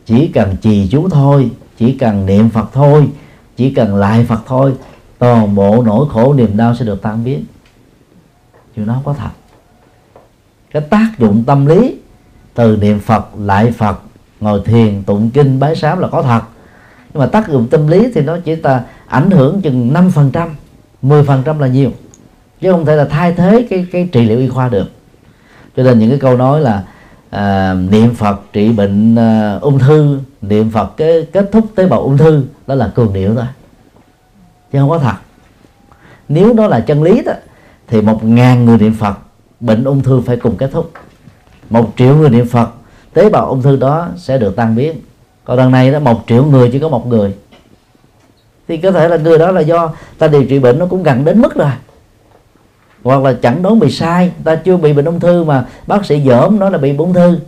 chỉ cần trì chú thôi chỉ cần niệm phật thôi chỉ cần lại phật thôi toàn bộ nỗi khổ niềm đau sẽ được tan biến. Chứ nó không có thật. Cái tác dụng tâm lý từ niệm phật lại phật ngồi thiền tụng kinh bái sám là có thật. Nhưng mà tác dụng tâm lý thì nó chỉ ta ảnh hưởng chừng 5 phần trăm. 10 phần trăm là nhiều. Chứ không thể là thay thế cái cái trị liệu y khoa được. Cho nên những cái câu nói là à, niệm phật trị bệnh à, ung thư niệm phật cái kết thúc tế bào ung thư đó là cường điệu thôi. Chứ không có thật. Nếu đó là chân lý đó thì một ngàn người niệm phật bệnh ung thư phải cùng kết thúc. Một triệu người niệm phật tế bào ung thư đó sẽ được tan biến. Còn đằng này đó một triệu người chỉ có một người thì có thể là người đó là do ta điều trị bệnh nó cũng gần đến mức rồi. Hoặc là chẳng đoán bị sai ta chưa bị bệnh ung thư mà bác sĩ dởm nói là bị ung thư.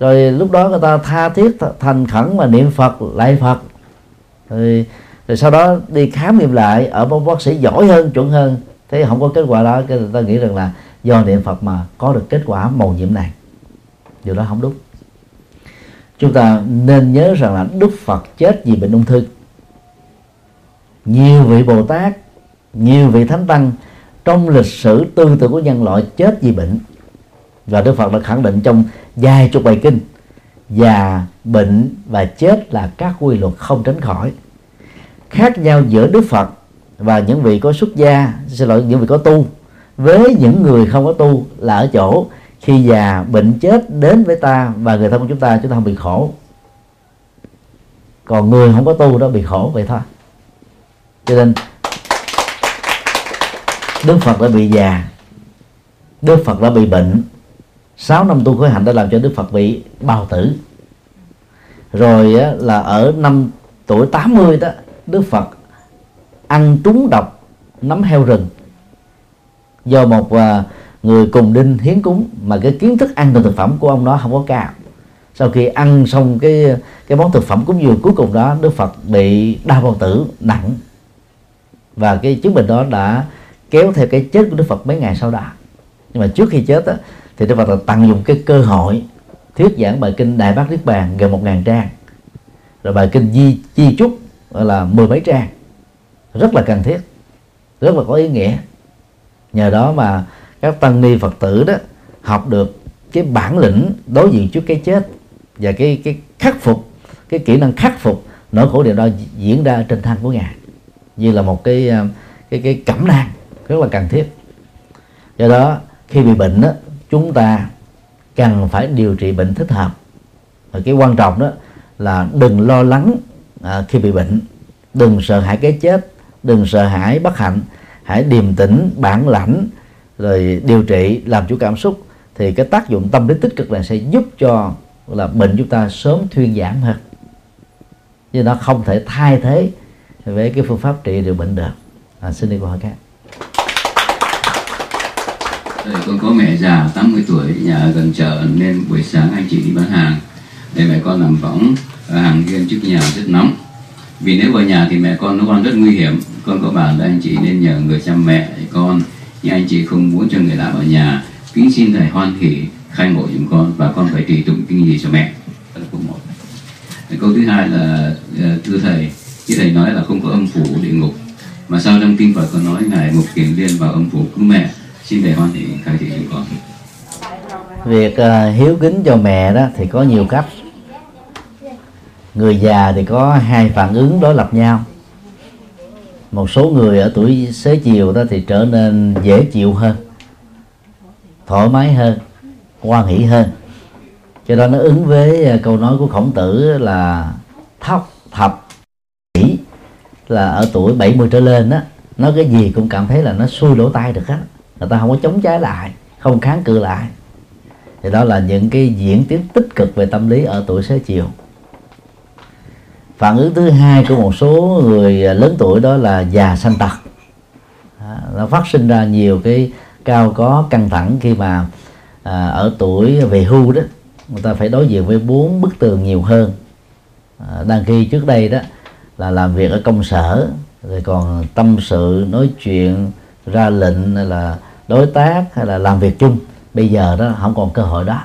Rồi lúc đó người ta tha thiết thành khẩn mà niệm phật lại phật. Rồi, rồi sau đó đi khám nghiệm lại ở một bác sĩ giỏi hơn chuẩn hơn. Thế không có kết quả đó cái người ta nghĩ rằng là do niệm phật mà có được kết quả màu nhiệm này. Điều đó không đúng. Chúng ta nên nhớ rằng là đức phật chết vì bệnh ung thư nhiều vị bồ tát, nhiều vị thánh tăng trong lịch sử tương tự của nhân loại chết vì bệnh. Và đức phật đã khẳng định trong vài chục bài kinh, già, bệnh và chết là các quy luật không tránh khỏi. Khác nhau giữa đức phật và những vị có xuất gia, xin lỗi, những vị có tu với những người không có tu là ở chỗ khi già, bệnh, chết đến với ta và người thân của chúng ta chúng ta không bị khổ. Còn người không có tu đó bị khổ vậy thôi cho nên, Đức Phật đã bị già, Đức Phật đã bị bệnh. 6 năm tu khối hạnh đã làm cho Đức Phật bị bào tử. Rồi là ở năm tuổi 80 đó, Đức Phật ăn trúng độc, nấm heo rừng. Do một à, người cùng đinh hiến cúng, mà cái kiến thức ăn từ thực phẩm của ông đó không có cao. Sau khi ăn xong cái cái món thực phẩm cúng dường cuối cùng đó, Đức Phật bị đau bao tử nặng và cái chứng bệnh đó đã kéo theo cái chết của Đức Phật mấy ngày sau đó. Nhưng mà trước khi chết á, thì Đức Phật là tận dụng cái cơ hội thuyết giảng bài kinh Đại Bác Niết Bàn gần một ngàn trang. Rồi bài kinh Di Chi Trúc là mười mấy trang. Rất là cần thiết rất là có ý nghĩa. Nhờ đó mà các tăng ni phật tử đó học được cái bản lĩnh đối diện trước cái chết và cái cái khắc phục cái kỹ năng khắc phục nỗi khổ điều đó diễn ra trên thân của ngài như là một cái ờ, cái cái cẩm nang rất là cần thiết. Do đó khi bị bệnh đó chúng ta cần phải điều trị bệnh thích hợp. Và cái quan trọng đó là đừng lo lắng à, khi bị bệnh. Đừng sợ hãi cái chết đừng sợ hãi bất hạnh. Hãy điềm tĩnh bản lãnh rồi điều trị làm chủ cảm xúc. Thì cái tác dụng tâm lý tích cực này sẽ giúp cho là bệnh chúng ta sớm thuyên giảm hơn. Nhưng nó không thể thay thế với cái phương pháp trị được bệnh được à, xin đi câu hỏi khác. Đây, con có mẹ già 80 tuổi nhà ở gần chợ nên buổi sáng anh chị đi bán hàng. Để mẹ con nằm võng ở hàng hiên trước nhà rất nóng. Vì nếu vào nhà thì mẹ con nó con rất nguy hiểm. Con có bảo là anh chị nên nhờ người chăm mẹ con. Nhưng anh chị không muốn cho người lạ vào nhà. Kính xin thầy hoan hỷ khai ngộ giùm con và con phải trì tụng kinh gì cho mẹ. Đó là câu một câu thứ hai là ờ, thưa thầy như thầy nói là không có âm phủ địa ngục mà sao trong kinh Phật có nói ngài mục kiền liên vào âm phủ cứu mẹ? Xin thầy hoan hỷ khai thị giùm con việc uh, hiếu kính cho mẹ đó thì có nhiều cách. Người già thì có hai phản ứng đối lập nhau. Một số người ở tuổi xế chiều đó thì trở nên dễ chịu hơn thoải mái hơn quan hỷ hơn. Cho đó nó ứng với à, câu nói của khổng tử là thóc thập là ở tuổi 70 trở lên đó nói cái gì cũng cảm thấy là nó xuôi lỗ tai được hết người ta không có chống trái lại không kháng cự lại. Thì đó là những cái diễn tiến tích cực về tâm lý ở tuổi xế chiều. Phản ứng thứ hai của một số người lớn tuổi đó là già sanh tật. À, nó phát sinh ra nhiều cái cao có căng thẳng khi mà à, ở tuổi về hưu đó người ta phải đối diện với bốn bức tường nhiều hơn. À, đang khi trước đây đó là làm việc ở công sở, rồi còn tâm sự, nói chuyện, ra lệnh hay là đối tác hay là làm việc chung. Bây giờ đó không còn cơ hội đó.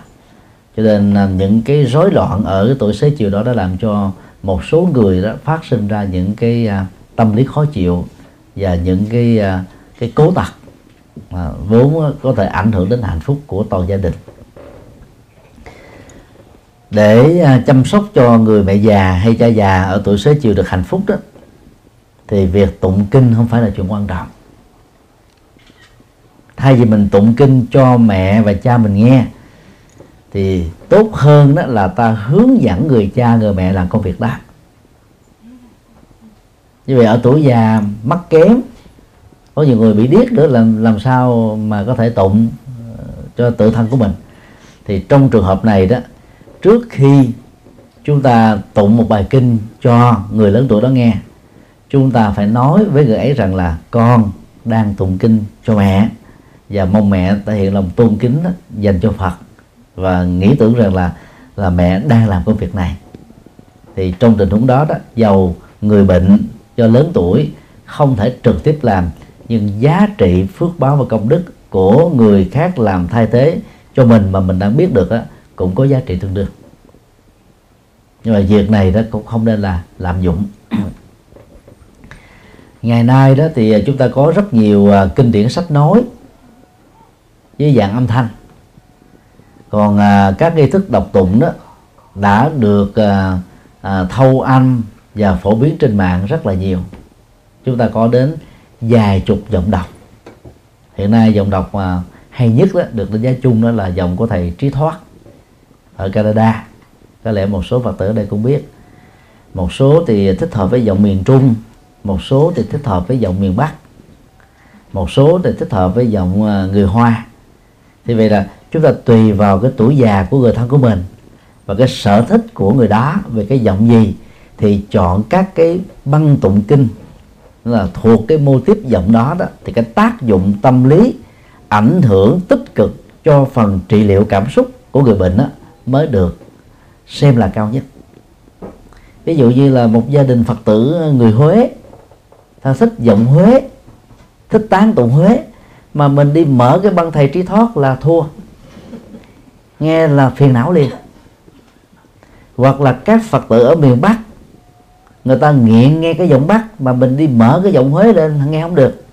Cho nên à, những cái rối loạn ở tuổi xế chiều đó đã làm cho một số người đó phát sinh ra những cái à, tâm lý khó chịu và những cái à, cái cố tật mà vốn có thể ảnh hưởng đến hạnh phúc của toàn gia đình để à, chăm sóc cho người mẹ già hay cha già ở tuổi xế chiều được hạnh phúc đó, thì việc tụng kinh không phải là chuyện quan trọng. Thay vì mình tụng kinh cho mẹ và cha mình nghe, thì tốt hơn đó là ta hướng dẫn người cha, người mẹ làm công việc đó. Như vậy ở tuổi già mắc kém, có nhiều người bị điếc nữa, làm làm sao mà có thể tụng ờ, cho tự thân của mình. Thì trong trường hợp này đó trước khi chúng ta tụng một bài kinh cho người lớn tuổi đó nghe chúng ta phải nói với người ấy rằng là con đang tụng kinh cho mẹ và mong mẹ thể hiện lòng tôn kính đó, dành cho Phật và nghĩ tưởng rằng là là mẹ đang làm công việc này. Thì trong tình huống đó đó giàu người bệnh do lớn tuổi không thể trực tiếp làm nhưng giá trị phước báo và công đức của người khác làm thay thế cho mình mà mình đang biết được á, cũng có giá trị tương đương. Nhưng mà việc này đó cũng không nên là lạm dụng. Ngày nay đó thì chúng ta có rất nhiều à, kinh điển sách nói với dạng âm thanh. Còn à, các nghi thức đọc tụng đó đã được à, thâu âm và phổ biến trên mạng rất là nhiều. Chúng ta có đến vài chục giọng đọc. Hiện nay giọng đọc mà hay nhất đó, được đánh giá chung đó là giọng của thầy trí thoát ở canada. Có lẽ một số phật tử ở đây cũng biết. Một số thì thích hợp với giọng miền trung một số thì thích hợp với giọng miền bắc một số thì thích hợp với giọng ờ, người hoa. Thì vậy là chúng ta tùy vào cái tuổi già của người thân của mình và cái sở thích của người đó về cái giọng gì thì chọn các cái băng tụng kinh là thuộc cái mô tiếp giọng đó đó thì cái tác dụng tâm lý ảnh hưởng tích cực cho phần trị liệu cảm xúc của người bệnh đó, mới được xem là cao nhất. Ví dụ như là một gia đình phật tử người huế ta thích giọng huế thích tán tụng huế mà mình đi mở cái băng thầy trí thoát là thua. Nghe là phiền não liền. Hoặc là các phật tử ở miền bắc người ta nghiện nghe cái giọng bắc mà mình đi mở cái giọng huế lên nghe không được.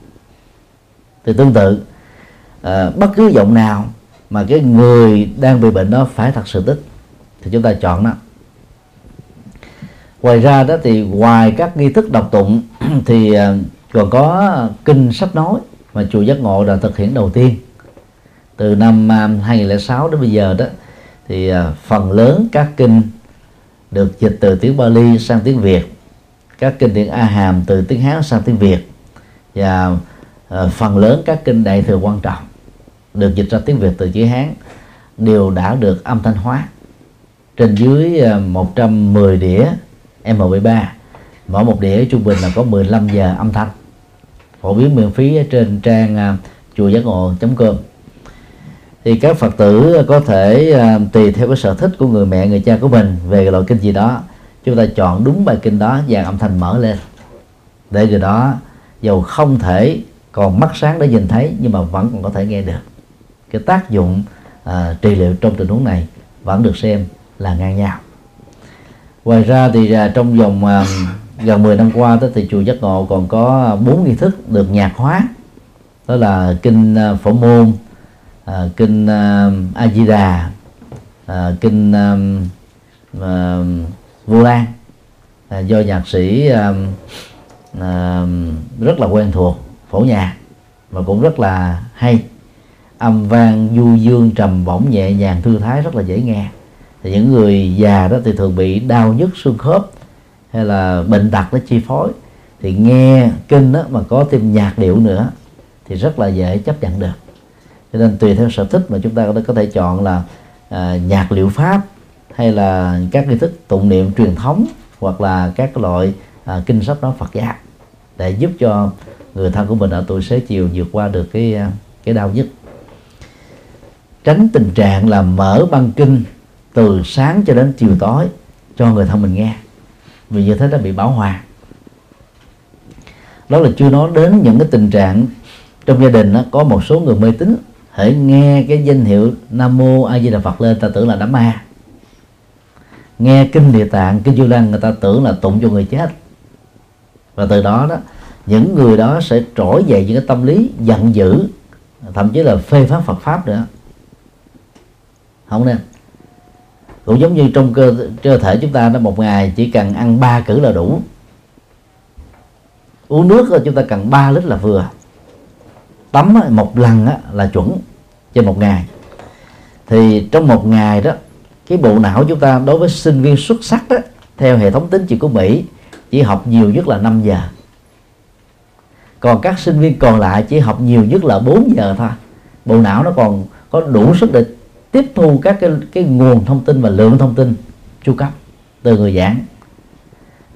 Thì tương tự à, bất cứ giọng nào mà cái người đang bị bệnh đó phải thật sự tích thì chúng ta chọn đó ngoài ra đó thì ngoài các nghi thức đọc tụng, thì à, còn có kinh sách nói mà chùa giác ngộ đã thực hiện đầu tiên. Từ năm à, 2006 đến bây giờ đó, thì à, phần lớn các kinh được dịch từ tiếng Bali sang tiếng Việt, các kinh điển a hàm từ tiếng hán sang tiếng việt, và phần lớn các kinh đại thừa quan trọng được dịch ra tiếng việt từ chữ hán, đều đã được âm thanh hóa. Trên dưới à, 110 đĩa MP3 mỗi một đĩa trung bình là có 15 giờ âm thanh. Phổ biến miễn phí trên trang à, chùa giác ngộ.com thì các phật tử có thể à, tùy theo cái sở thích của người mẹ, người cha của mình về loại kinh gì đó, chúng ta chọn đúng bài kinh đó và âm thanh mở lên. Để người đó dầu không thể còn mắt sáng để nhìn thấy, nhưng mà vẫn còn có thể nghe được cái tác dụng à, trị liệu trong tình huống này vẫn được xem là ngang nhau. Ngoài ra thì à, trong vòng à, gần 10 năm qua đó, thì chùa giác ngộ còn có bốn nghi thức được nhạc hóa. Đó là kinh à, phổ môn à, kinh à, a di đà à, kinh à, à, vô lan à, do nhạc sĩ à, à, rất là quen thuộc phổ nhạc và cũng rất là hay âm vang du dương trầm bổng nhẹ nhàng thư thái rất là dễ nghe. Thì những người già đó thì thường bị đau nhức xương khớp hay là bệnh tật nó chi phối. Thì nghe kinh đó mà có thêm nhạc điệu nữa thì rất là dễ chấp nhận được. Cho nên tùy theo sở thích mà chúng ta có thể chọn là à, nhạc liệu pháp hay là các nghi thức tụng niệm truyền thống hoặc là các loại à, kinh sách nói Phật giáo để giúp cho người thân của mình ở tuổi xế chiều vượt qua được cái à, cái đau nhức tránh tình trạng là mở băng kinh từ sáng cho đến chiều tối cho người thân mình nghe. Vì như thế nó bị bảo hòa. Đó là chưa nói đến những cái tình trạng trong gia đình nó có một số người mê tín hãy nghe cái danh hiệu nam mô a di đà phật lên, ta tưởng là đám ma. Nghe kinh địa tạng, kinh du lăng người ta tưởng là tụng cho người chết. Và từ đó đó, những người đó sẽ trỗi dậy những cái tâm lý giận dữ, thậm chí là phê phán Phật pháp nữa không nên. Cũng giống như trong cơ cơ thể chúng ta nó một ngày chỉ cần ăn ba cử là đủ. Uống nước chúng ta cần 3 lít là vừa. Tắm một lần là chuẩn trên một ngày. Thì trong một ngày đó, cái bộ não chúng ta đối với sinh viên xuất sắc đó, theo hệ thống tính chỉ của Mỹ, chỉ học nhiều nhất là 5 giờ. Còn các sinh viên còn lại chỉ học nhiều nhất là 4 giờ thôi. Bộ não nó còn có đủ sức để tiếp thu các cái, cái nguồn thông tin và lượng thông tin chu cấp từ người giảng.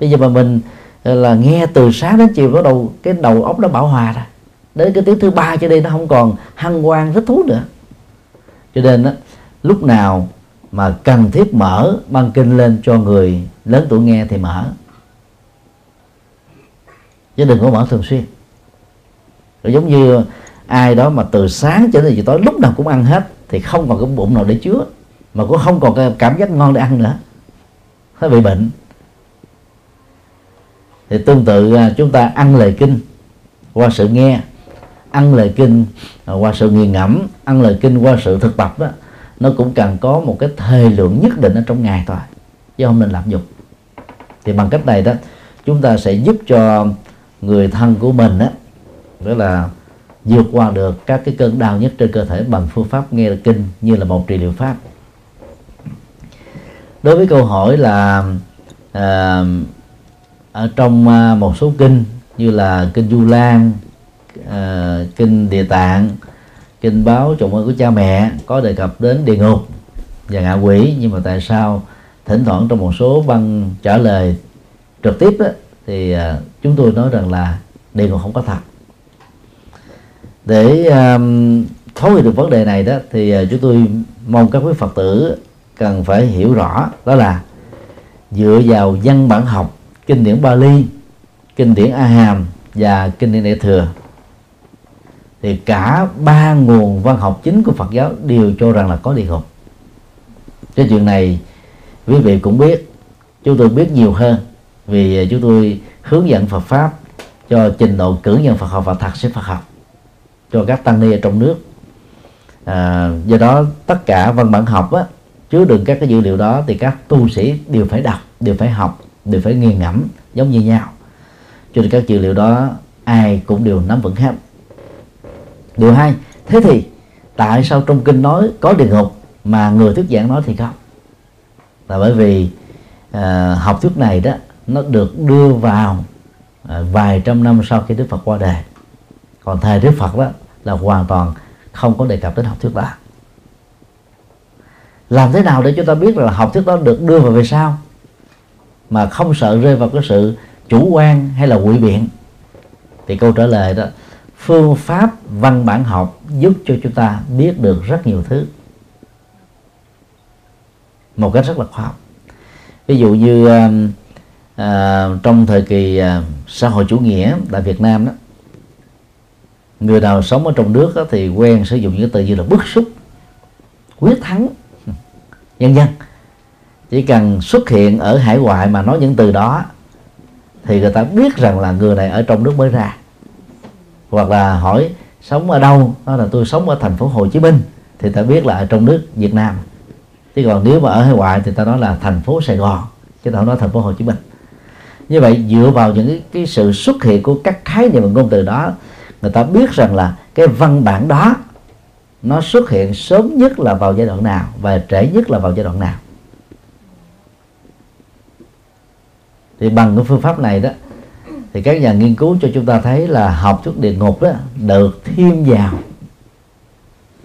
Bây giờ mà mình ờ, là nghe từ sáng đến chiều bắt đầu cái đầu óc nó bảo hòa rồi đến cái tiếng thứ ba cho đi nó không còn hăng quan thích thú nữa. Cho nên đó, lúc nào mà cần thiết mở băng kinh lên cho người lớn tuổi nghe thì mở. Chứ đừng có mở thường xuyên. Rồi giống như ai đó mà từ sáng cho đến chiều tối lúc nào cũng ăn hết thì không còn cái bụng nào để chứa mà cũng không còn cái cảm giác ngon để ăn nữa. Nó bị bệnh. Thì tương tự à, chúng ta ăn lời kinh qua sự nghe ăn lời kinh à, qua sự nghiền ngẫm ăn lời kinh qua sự thực tập đó nó cũng cần có một cái thời lượng nhất định ở trong ngày thôi chứ không nên lạm dụng. Thì bằng cách này đó chúng ta sẽ giúp cho người thân của mình đó, đó là vượt qua được các cái cơn đau nhất trên cơ thể bằng phương pháp nghe kinh như là một trị liệu pháp. Đối với câu hỏi là à, ở trong à, một số kinh như là kinh du lan à, kinh địa tạng kinh báo trọng ơn của cha mẹ có đề cập đến địa ngục và ngạ quỷ nhưng mà tại sao thỉnh thoảng trong một số băng trả lời trực tiếp đó, thì à, chúng tôi nói rằng là địa ngục không có thật để um, thấu hiểu được vấn đề này đó thì uh, chúng tôi mong các quý phật tử cần phải hiểu rõ đó là dựa vào văn bản học kinh điển Bali kinh điển A Hàm và kinh điển Đại thừa thì cả ba nguồn văn học chính của Phật giáo đều cho rằng là có địa ngục cái chuyện này quý vị cũng biết chúng tôi biết nhiều hơn vì à, chúng tôi hướng dẫn Phật pháp cho trình độ cử nhân Phật học và thạc sĩ Phật học cho các tăng ni ở trong nước. À, do đó tất cả văn bản học á, chứa đựng các cái dữ liệu đó thì các tu sĩ đều phải đọc đều phải học đều phải nghiền ngẫm giống như nhau. Cho nên các dữ liệu đó ai cũng đều nắm vững hết. Điều hai thế thì tại sao trong kinh nói có địa ngục mà người thuyết giảng nói thì không? Là bởi vì à, học thuyết này đó nó được đưa vào à, vài trăm năm sau khi Đức Phật qua đời còn thầy Đức Phật đó là hoàn toàn không có đề cập đến học thuyết đó làm thế nào để chúng ta biết là học thuyết đó được đưa vào về sau? Mà không sợ rơi vào cái sự chủ quan hay là quỷ biện? Thì câu trả lời đó phương pháp văn bản học giúp cho chúng ta biết được rất nhiều thứ. Một cách rất là khoa học. Ví dụ như uh, uh, trong thời kỳ uh, xã hội chủ nghĩa tại Việt Nam đó người nào sống ở trong nước thì quen sử dụng những từ như là bức xúc quyết thắng. Nhân dân. Chỉ cần xuất hiện ở hải ngoại mà nói những từ đó thì người ta biết rằng là người này ở trong nước mới ra. Hoặc là hỏi sống ở đâu? Đó là tôi sống ở thành phố Hồ Chí Minh. Thì ta biết là ở trong nước Việt Nam. Chứ còn nếu mà ở hải ngoại thì ta nói là thành phố Sài Gòn chứ ta không nói thành phố Hồ Chí Minh. Như vậy dựa vào những cái, cái sự xuất hiện của các khái niệm và ngôn từ đó người ta biết rằng là cái văn bản đó nó xuất hiện sớm nhất là vào giai đoạn nào và trễ nhất là vào giai đoạn nào. Thì bằng cái phương pháp này đó, thì các nhà nghiên cứu cho chúng ta thấy là học thuyết địa ngục đó được thêm vào,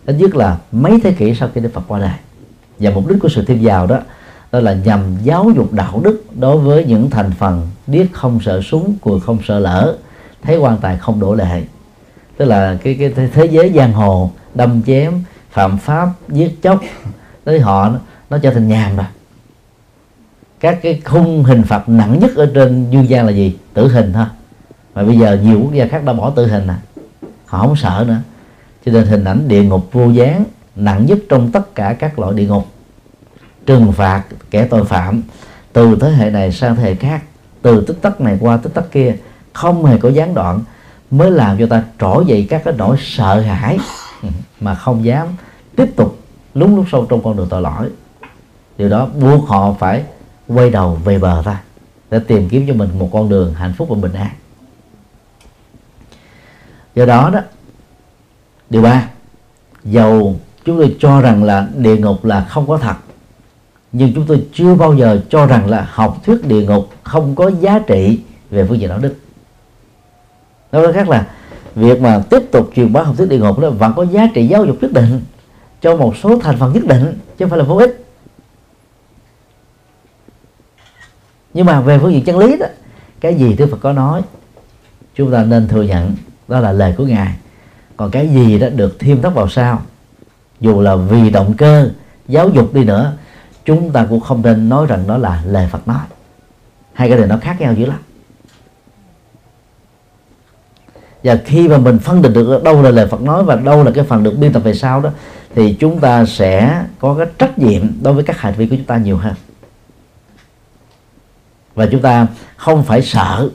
ít nhất là mấy thế kỷ sau khi Đức Phật qua đời. Và mục đích của sự thêm vào đó đó là nhằm giáo dục đạo đức đối với những thành phần điếc không sợ súng, cùi không sợ lỡ thấy quan tài không đổ lệ tức là cái cái thế giới giang hồ đâm chém, phạm pháp, giết chóc, tới họ, nó trở thành nhàn rồi. Các cái khung hình phạt nặng nhất ở trên dương gian là gì? Tử hình thôi. Mà bây giờ nhiều quốc gia khác đã bỏ tử hình à. Họ không sợ nữa. Cho nên hình ảnh địa ngục vô gián nặng nhất trong tất cả các loại địa ngục. Trừng phạt kẻ tội phạm từ thế hệ này sang thế hệ khác, từ tích tắc này qua tích tắc kia, không hề có gián đoạn mới làm cho ta trỗi dậy các cái nỗi sợ hãi mà không dám tiếp tục lún lút sâu trong con đường tội lỗi. Điều đó buộc họ phải quay đầu về bờ ta để tìm kiếm cho mình một con đường hạnh phúc và bình an. Do đó đó, điều ba, dầu chúng tôi cho rằng là địa ngục là không có thật, nhưng chúng tôi chưa bao giờ cho rằng là học thuyết địa ngục không có giá trị về phương diện đạo đức nói cách khác là, việc mà tiếp tục truyền bá học thuyết địa ngục nó vẫn có giá trị giáo dục nhất định cho một số thành phần nhất định, chứ không phải là vô ích. Nhưng mà về phương diện chân lý đó, cái gì Đức Phật có nói, chúng ta nên thừa nhận, đó là lời của ngài. Còn cái gì đó được thêm thắt vào sau, dù là vì động cơ, giáo dục đi nữa, chúng ta cũng không nên nói rằng đó là lời Phật nói. Hai cái này nó khác nhau dữ lắm. Và khi mà mình phân định được đâu là lời Phật nói và đâu là cái phần được biên tập về sau đó, thì chúng ta sẽ có cái trách nhiệm đối với các hành vi của chúng ta nhiều hơn. Và chúng ta không phải sợ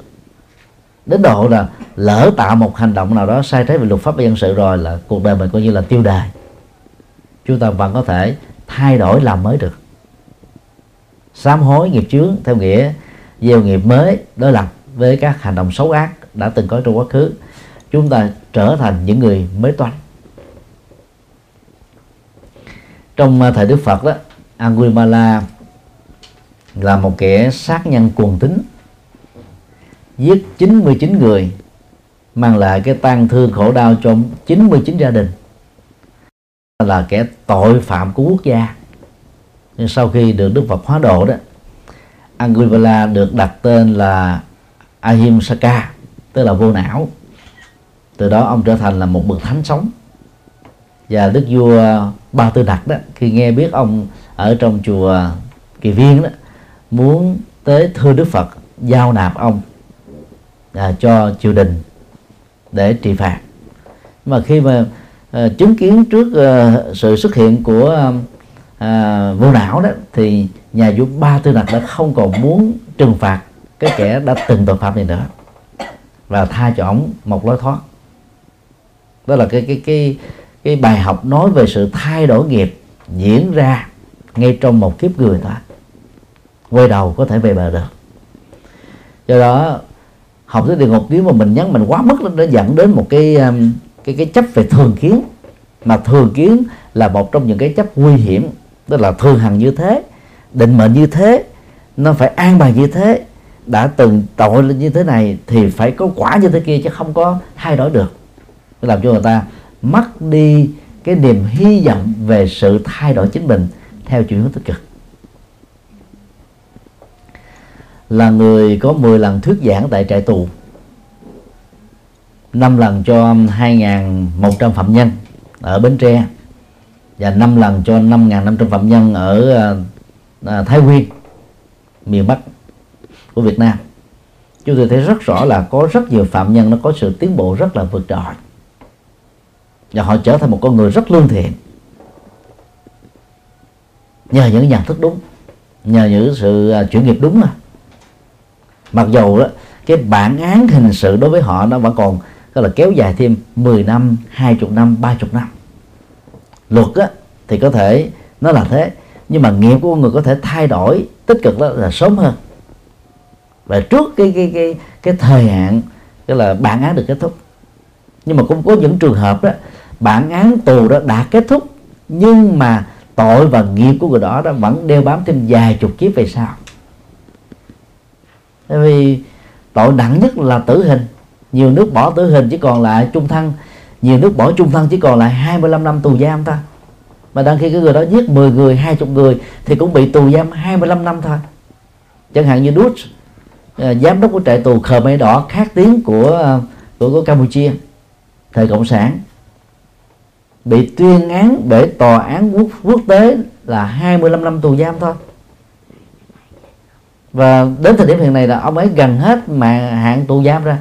đến độ là lỡ tạo một hành động nào đó sai trái về luật pháp và dân sự rồi là cuộc đời mình coi như là tiêu đài chúng ta vẫn có thể thay đổi làm mới được. Sám hối nghiệp chướng theo nghĩa gieo nghiệp mới đối lập với các hành động xấu ác đã từng có trong quá khứ chúng ta trở thành những người mới toanh trong à, thời Đức Phật đó, Angulimala là một kẻ sát nhân cuồng tính giết 99 người, mang lại cái tang thương khổ đau cho 99 gia đình. Là kẻ tội phạm của quốc gia. Nhưng sau khi được Đức Phật hóa độ đó, Angulimala được đặt tên là Ahimsaka tức là vô não từ đó ông trở thành là một bậc thánh sống. Và đức vua ba tư đặc đó khi nghe biết ông ở trong chùa kỳ viên đó muốn tới thưa đức phật giao nạp ông à, cho triều đình để trị phạt. Mà khi mà à, chứng kiến trước à, sự xuất hiện của à, vô não đó thì nhà vua ba tư đặc đã không còn muốn trừng phạt cái kẻ đã từng tội phạm này nữa và tha cho ông một lối thoát đó là cái cái cái cái bài học nói về sự thay đổi nghiệp diễn ra ngay trong một kiếp người thôi. Quay đầu có thể về bờ được. Do đó, học tới địa ngục, nếu mà mình nhấn mình quá mức, nó dẫn đến một cái um, cái cái chấp về thường kiến. Mà thường kiến là một trong những cái chấp nguy hiểm, tức là thường hằng như thế, định mệnh như thế, nó phải an bài như thế, đã từng tội như thế này thì phải có quả như thế kia chứ không có thay đổi được làm cho người ta mất đi cái niềm hy vọng về sự thay đổi chính mình theo chuyển hướng tích cực. Là người có 10 lần thuyết giảng tại trại tù 5 lần cho 2.100 phạm nhân ở Bến Tre và 5 lần cho 5.500 phạm nhân ở à, à, Thái Nguyên miền Bắc của Việt Nam. Chúng tôi thấy rất rõ là có rất nhiều phạm nhân nó có sự tiến bộ rất là vượt trội và họ trở thành một con người rất lương thiện. Nhờ những nhận thức đúng nhờ những sự à, chuyển nghiệp đúng mà. Mặc dù đó cái bản án hình sự đối với họ nó vẫn còn gọi là kéo dài thêm 10 năm 20 năm 30 năm. Luật á, thì có thể nó là thế nhưng mà nghiệp của con người có thể thay đổi tích cực đó là sớm hơn. Và trước cái cái cái cái thời hạn tức là bản án được kết thúc. Nhưng mà cũng có những trường hợp đó bản án tù đó đã kết thúc nhưng mà tội và nghiệp của người đó đó vẫn đeo bám thêm vài chục kiếp về sau. Tại vì tội nặng nhất là tử hình. Nhiều nước bỏ tử hình chỉ còn lại trung thân nhiều nước bỏ trung thân chỉ còn lại 25 năm tù giam ta mà đang khi cái người đó giết 10 người 20 người thì cũng bị tù giam 25 năm thôi. Chẳng hạn như Đút à, giám đốc của trại tù Khmer Đỏ khác tiếng của à, của, của Campuchia thời cộng sản bị tuyên án bởi tòa án quốc, quốc tế là 25 năm tù giam thôi. Và đến thời điểm hiện nay là ông ấy gần hết mà hạn tù giam ra.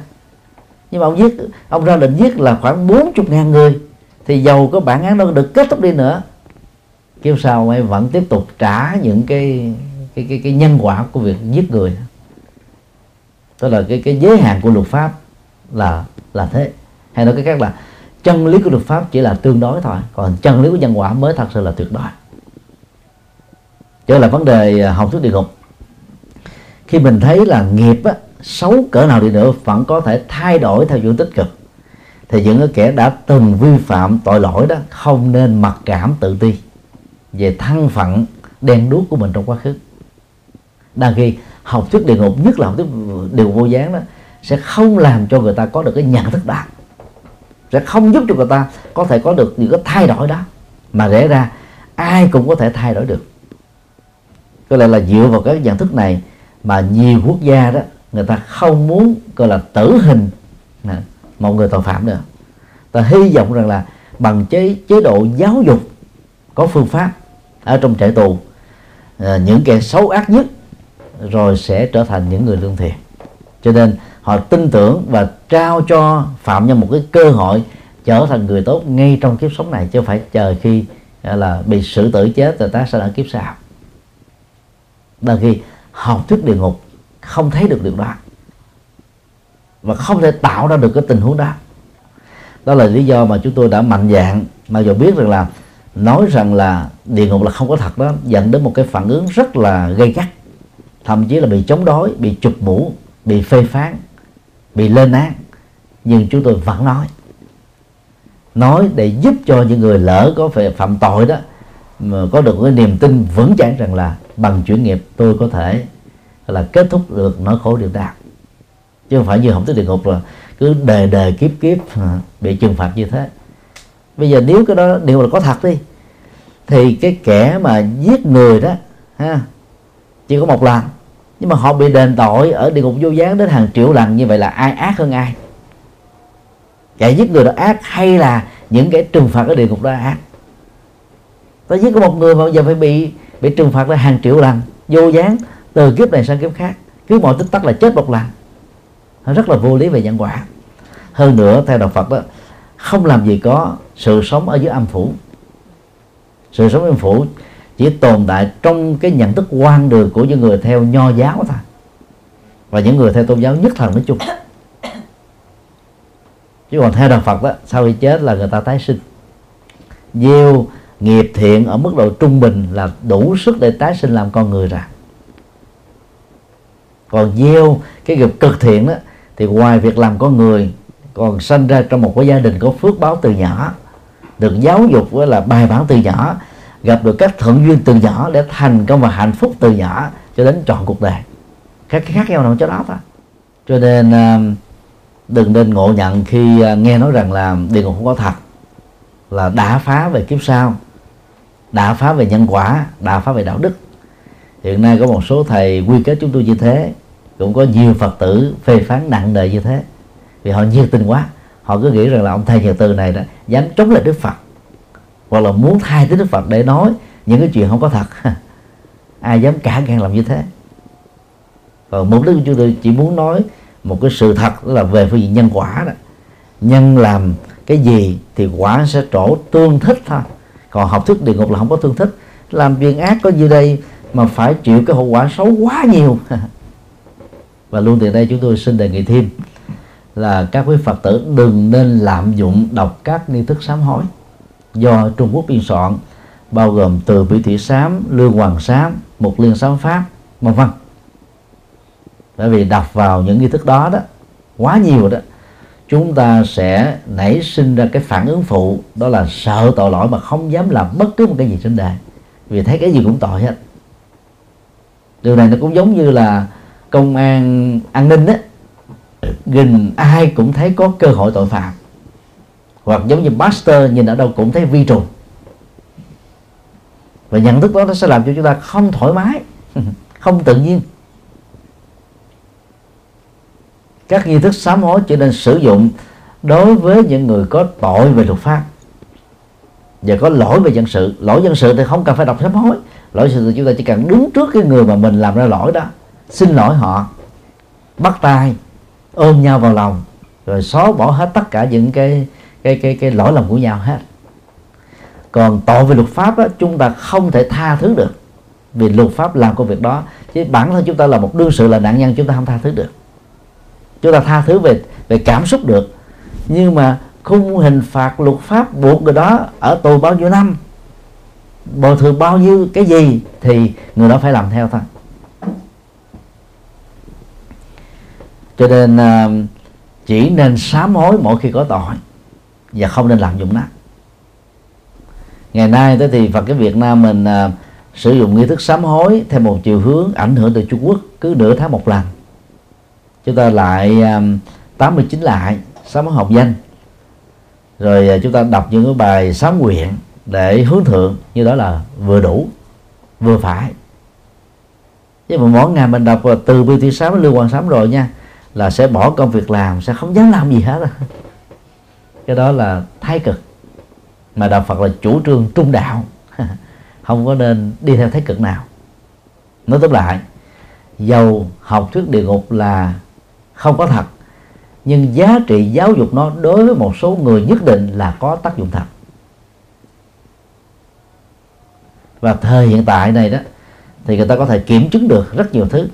Nhưng mà ông giết ông ra lệnh giết là khoảng 40 ngàn người. Thì dầu có bản án đâu được kết thúc đi nữa kêu sao ông ấy vẫn tiếp tục trả những cái cái cái, cái nhân quả của việc giết người. Tức là cái cái giới hạn của luật pháp là là thế. Hay nói cái khác là chân lý của luật pháp chỉ là tương đối thôi còn chân lý của nhân quả mới thật sự là tuyệt đối. Trở lại vấn đề à, học thuyết địa ngục. Khi mình thấy là nghiệp á, xấu cỡ nào đi nữa vẫn có thể thay đổi theo hướng tích cực. Thì những cái kẻ đã từng vi phạm tội lỗi đó không nên mặc cảm tự ti về thân phận đen đuốc của mình trong quá khứ. Đang khi học thuyết địa ngục nhất là học thuyết điều vô gián đó sẽ không làm cho người ta có được cái nhận thức đó sẽ không giúp cho người ta có thể có được những cái thay đổi đó. Mà rẽ ra, ai cũng có thể thay đổi được. Có lẽ là dựa vào cái nhận thức này mà nhiều quốc gia đó, người ta không muốn, gọi là, tử hình một người tội phạm nữa. Ta hy vọng rằng là bằng chế chế độ giáo dục có phương pháp ở trong trại tù à, những kẻ xấu ác nhất rồi sẽ trở thành những người lương thiện. Cho nên họ tin tưởng và trao cho phạm nhân một cái cơ hội trở thành người tốt ngay trong kiếp sống này, chứ không phải chờ khi à, là bị xử tử chết rồi ta sẽ ở kiếp sau. Đôi khi học thuyết địa ngục không thấy được điều đó và không thể tạo ra được cái tình huống đó. Đó là lý do mà chúng tôi đã mạnh dạng mà dù biết rằng là nói rằng là địa ngục là không có thật đó, dẫn đến một cái phản ứng rất là gây gắt, thậm chí là bị chống đối, bị chụp mũ, bị phê phán bị lên án. Nhưng chúng tôi vẫn nói. Nói để giúp cho những người lỡ có phải phạm tội đó, mà có được cái niềm tin vững chãi rằng là bằng chuyển nghiệp tôi có thể là kết thúc được nỗi khổ điều đau chứ không phải như không tới địa ngục là cứ đề đề kiếp kiếp à, bị trừng phạt như thế. Bây giờ nếu cái đó, điều là có thật đi, thì cái kẻ mà giết người đó, ha, chỉ có một lần nhưng mà họ bị đền tội ở địa ngục vô gián đến hàng triệu lần, như vậy là ai ác hơn ai? Kẻ giết người đó ác hay là những cái trừng phạt ở địa ngục đó ác? Ta giết có một người mà bây giờ phải bị bị trừng phạt là hàng triệu lần, vô gián, từ kiếp này sang kiếp khác. Cứ mọi tích tắc là chết một lần. Nó rất là vô lý về nhân quả. Hơn nữa, theo đạo Phật đó, không làm gì có sự sống ở dưới âm phủ. Sự sống âm phủ chỉ tồn tại trong cái nhận thức quan đường của những người theo nho giáo thôi. Và những người theo tôn giáo nhất thần nói chung. Chứ còn theo đạo Phật đó, sau khi chết là người ta tái sinh. Gieo nghiệp thiện ở mức độ trung bình là đủ sức để tái sinh làm con người ra. Còn gieo cái nghiệp cực thiện đó, thì ngoài việc làm con người, còn sinh ra trong một cái gia đình có phước báo từ nhỏ, được giáo dục với là bài bản từ nhỏ gặp được các thuận duyên từ nhỏ để thành công và hạnh phúc từ nhỏ cho đến trọn cuộc đời. Các cái khác nhau nằm chỗ đó thôi cho nên à, đừng nên ngộ nhận khi à, nghe nói rằng là địa ngục không có thật, là đã phá về kiếp sau, đã phá về nhân quả, đã phá về đạo đức. Hiện nay có một số thầy quy kết chúng tôi như thế, cũng có nhiều phật tử phê phán nặng nề như thế, vì họ nhiệt tình quá. Họ cứ nghĩ rằng là ông thầy nhà từ này đó dám chống lại đức phật hoặc là muốn thay thế đức phật để nói những cái chuyện không có thật. Ai dám cả gan làm như thế? Còn mục đích của chúng tôi chỉ muốn nói một cái sự thật, đó là về phương diện nhân quả đó. Nhân làm cái gì thì quả sẽ trổ tương thích thôi. Còn học thuyết địa ngục là không có tương thích. Làm chuyện ác có gì đây mà phải chịu cái hậu quả xấu quá nhiều? Và luôn từ đây chúng tôi xin đề nghị thêm là các quý phật tử đừng nên lạm dụng đọc các nghi thức sám hối do trung quốc biên soạn, bao gồm từ Bỉ thủy sám, lương hoàng sám, mục liên sám pháp, vân vân. Bởi vì đọc vào những nghi thức đó đó, quá nhiều đó, chúng ta sẽ nảy sinh ra cái phản ứng phụ, đó là sợ tội lỗi mà không dám làm bất cứ một cái gì trên đời. Vì thấy cái gì cũng tội hết. Điều này nó cũng giống như là công an an ninh á. Gần ai cũng thấy có cơ hội tội phạm hoặc giống như master nhìn ở đâu cũng thấy vi trùng. Và nhận thức đó nó sẽ làm cho chúng ta không thoải mái, không tự nhiên. Các nghi thức sám hối chỉ nên sử dụng đối với những người có tội về luật pháp. Và có lỗi về dân sự. Lỗi dân sự thì không cần phải đọc sám hối. Lỗi dân sự chúng ta chỉ cần đứng trước cái người mà mình làm ra lỗi đó, xin lỗi họ, bắt tay, ôm nhau vào lòng, rồi xóa bỏ hết tất cả những cái cái cái cái lỗi lầm của nhau hết. Còn tội về luật pháp á, chúng ta không thể tha thứ được vì luật pháp làm công việc đó. Chứ bản thân chúng ta là một đương sự là nạn nhân chúng ta không tha thứ được. Chúng ta tha thứ về về cảm xúc được. Nhưng mà khung hình phạt luật pháp buộc người đó ở tù bao nhiêu năm bồi thường bao nhiêu cái gì thì người đó phải làm theo thôi. Cho nên à, chỉ nên sám hối mỗi khi có tội và không nên lạm dụng nó. Ngày nay tới thì Phật cái Việt Nam mình à, sử dụng nghi thức sám hối theo một chiều hướng ảnh hưởng từ Trung Quốc cứ nửa tháng một lần. Chúng ta lại à, 89 lại sám hối học danh. Rồi à, chúng ta đọc những cái bài sám nguyện để hướng thượng như đó là vừa đủ vừa phải. Chứ mà mỗi ngày mình đọc à, từ bi thủy sám lưu quan sám rồi nha là sẽ bỏ công việc làm sẽ không dám làm gì hết rồi cái đó là thái cực. Mà đạo Phật là chủ trương trung đạo. Không có nên đi theo thái cực nào. Nói tóm lại dầu học thuyết địa ngục là không có thật. Nhưng giá trị giáo dục nó đối với một số người nhất định là có tác dụng thật. Và thời hiện tại này đó, thì người ta có thể kiểm chứng được rất nhiều thứ.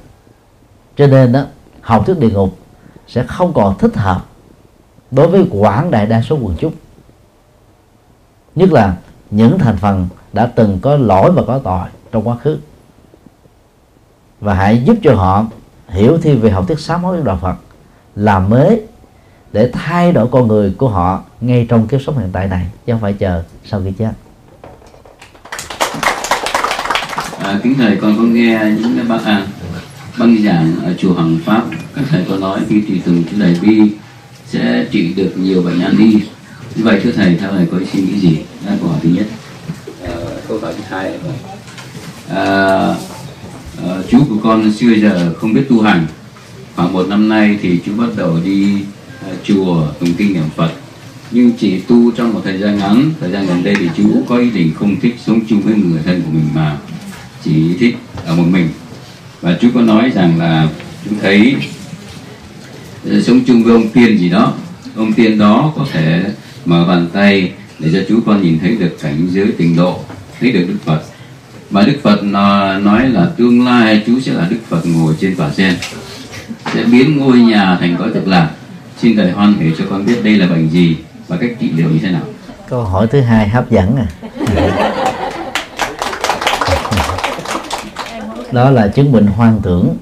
Cho nên đó, học thuyết địa ngục sẽ không còn thích hợp đối với quảng đại đa số quần chúng. Nhất là những thành phần đã từng có lỗi và có tội trong quá khứ. Và hãy giúp cho họ hiểu thêm về học thuyết sám hối của đạo Phật làm mới để thay đổi con người của họ ngay trong kiếp sống hiện tại này chứ không phải chờ sau khi chết. À, kính thầy con có nghe những cái bác à, băng giảng ở chùa Hằng Pháp các thầy có nói khi tùy từng chữ đại bi sẽ trị được nhiều bệnh nan y như vậy thưa thầy theo thầy có suy nghĩ gì? Đó là câu hỏi thứ nhất. À, câu hỏi thứ hai là à, à, chú của con xưa giờ không biết tu hành. Khoảng một năm nay thì chú bắt đầu đi à, chùa tụng kinh niệm phật. Nhưng chỉ tu trong một thời gian ngắn thời gian gần đây thì chú có ý định không thích sống chung với người thân của mình mà chỉ thích ở một mình. Và chú có nói rằng là chú thấy sống chung với ông tiên gì đó. Ông tiên đó có thể mở bàn tay để cho chú con nhìn thấy được cảnh giới tình độ thấy được đức phật. Và đức phật nói là tương lai chú sẽ là đức phật ngồi trên quả sen sẽ biến ngôi nhà thành cõi cực lạc. Xin thầy hoan hỷ cho con biết đây là bệnh gì và cách trị liệu như thế nào. Câu hỏi thứ hai hấp dẫn à. Đó là chứng bệnh hoang tưởng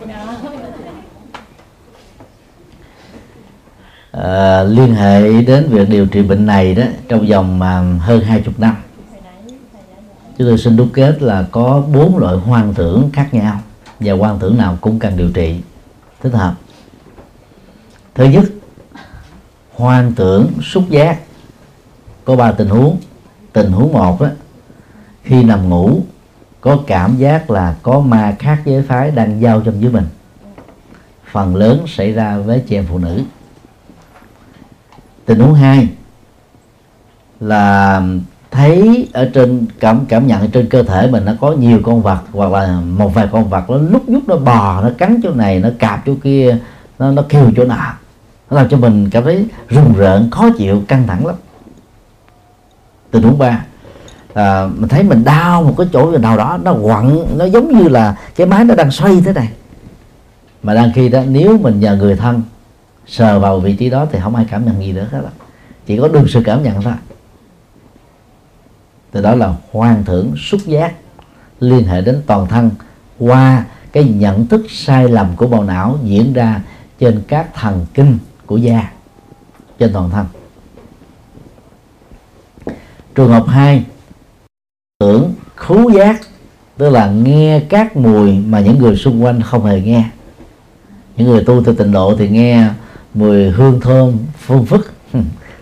à, liên hệ đến việc điều trị bệnh này đó trong vòng mà hơn hai chục năm. Chúng tôi xin đúc kết là có bốn loại hoang tưởng khác nhau và hoang tưởng nào cũng cần điều trị. Thích hợp. Thứ nhất hoang tưởng xúc giác. Có ba tình huống. Tình huống một đó khi nằm ngủ có cảm giác là có ma khác giới phái đang giao trong dưới mình. Phần lớn xảy ra với chị em phụ nữ tình huống hai là thấy ở trên cảm cảm nhận trên cơ thể mình nó có nhiều con vật hoặc là một vài con vật nó lúc nhúc nó bò nó cắn chỗ này nó cạp chỗ kia nó nó kêu chỗ nào nó làm cho mình cảm thấy rùng rợn khó chịu căng thẳng lắm. Tình huống ba à, mình thấy mình đau một cái chỗ nào đó nó quặn nó giống như là cái máy nó đang xoay thế này. Mà đang khi đó nếu mình nhờ người thân sờ vào vị trí đó thì không ai cảm nhận gì nữa hết chỉ có được sự cảm nhận thôi. Từ đó là hoàn thưởng, xúc giác, liên hệ đến toàn thân qua cái nhận thức sai lầm của bộ não diễn ra trên các thần kinh của da, trên toàn thân. Trường hợp 2 tưởng khứu giác, tức là nghe các mùi mà những người xung quanh không hề nghe. Những người tu theo tịnh độ thì nghe mùi hương thơm phương phức.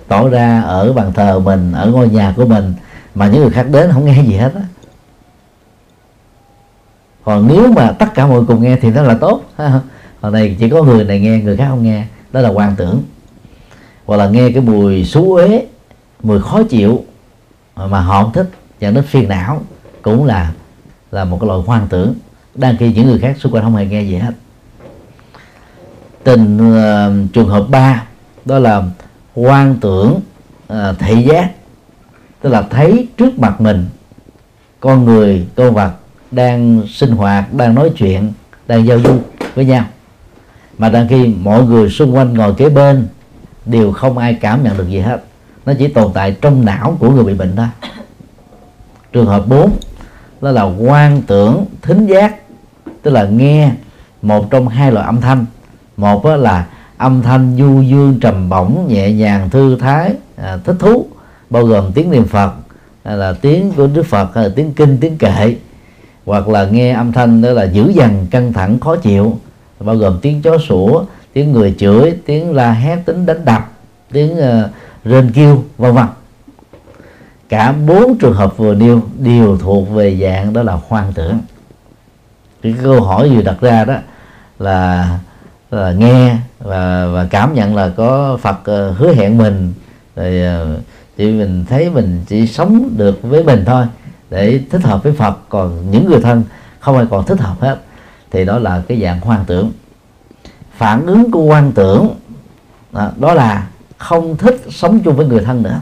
Tỏ ra ở bàn thờ mình, ở ngôi nhà của mình, mà những người khác đến không nghe gì hết á. Còn nếu mà tất cả mọi người cùng nghe thì nó là tốt. Còn này chỉ có người này nghe, người khác không nghe. Đó là quan tưởng. Hoặc là nghe cái mùi xú uế, mùi khó chịu mà họ không thích dẫn đến phiền não, cũng là là một cái loại hoang tưởng, đang khi những người khác xung quanh không hề nghe gì hết tình uh, trường hợp 3 đó là quan tưởng uh, thị giác. Tức là thấy trước mặt mình con người con vật đang sinh hoạt đang nói chuyện đang giao du với nhau. Mà đang khi mọi người xung quanh ngồi kế bên đều không ai cảm nhận được gì hết. Nó chỉ tồn tại trong não của người bị bệnh thôi. Trường hợp 4 đó là quan tưởng thính giác. Tức là nghe một trong hai loại âm thanh một là âm thanh du dương trầm bổng nhẹ nhàng thư thái à, thích thú bao gồm tiếng niệm phật hay là tiếng của đức phật hay là tiếng kinh tiếng kệ hoặc là nghe âm thanh đó là dữ dằn căng thẳng khó chịu bao gồm tiếng chó sủa tiếng người chửi tiếng la hét tiếng đánh đập tiếng uh, rên kêu vân vân. Cả bốn trường hợp vừa nêu đều thuộc về dạng đó là hoang tưởng. Cái câu hỏi vừa đặt ra đó là, là nghe và và cảm nhận là có Phật uh, hứa hẹn mình. Rồi ờ, uh, thì mình thấy mình chỉ sống được với mình thôi để thích hợp với Phật. Còn những người thân không ai còn thích hợp hết. Thì đó là cái dạng hoang tưởng. Phản ứng của hoang tưởng đó, là không thích sống chung với người thân nữa.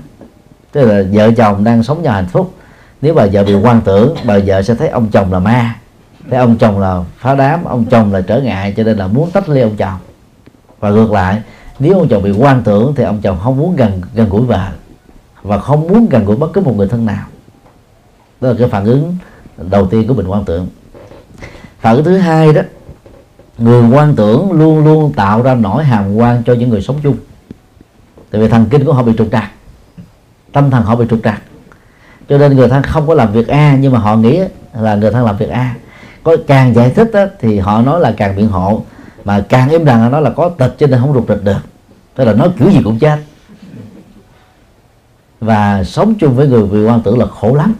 Tức là vợ chồng đang sống nhà hạnh phúc. Nếu bà vợ bị quan tưởng bà vợ sẽ thấy ông chồng là ma thế ông chồng là phá đám, ông chồng là trở ngại, cho nên là muốn tách ly ông chồng. Và ngược lại, nếu ông chồng bị quan tưởng thì ông chồng không muốn gần gần gũi vợ và không muốn gần gũi bất cứ một người thân nào. Đó là cái phản ứng đầu tiên của bệnh quan tưởng. Phản ứng thứ hai đó, người quan tưởng luôn luôn tạo ra nỗi hàm quan cho những người sống chung. Tại vì thần kinh của họ bị trục trặc, tâm thần họ bị trục trặc. Cho nên người thân không có làm việc a, nhưng mà họ nghĩ là người thân làm việc a có càng giải thích đó, thì họ nói là càng biện hộ. Mà càng im lặng nói là có tịch cho nên không rụt rịch được. Tức là nói kiểu gì cũng chết. Và sống chung với người bị quan tử là khổ lắm.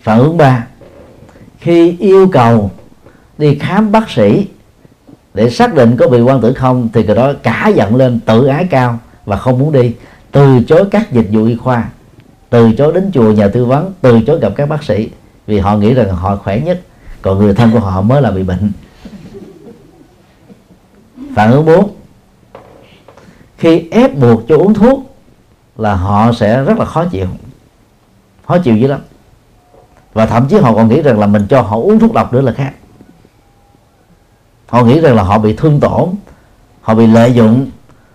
Phản ứng ba khi yêu cầu đi khám bác sĩ để xác định có bị quan tử không thì cái đó cả giận lên tự ái cao và không muốn đi. Từ chối các dịch vụ y khoa từ chối đến chùa nhà tư vấn từ chối gặp các bác sĩ vì họ nghĩ rằng họ khỏe nhất. Còn người thân của họ mới là bị bệnh. Phản ứng 4 khi ép buộc cho uống thuốc là họ sẽ rất là khó chịu. Khó chịu dữ lắm. Và thậm chí họ còn nghĩ rằng là mình cho họ uống thuốc độc nữa là khác. Họ nghĩ rằng là họ bị thương tổn họ bị lợi dụng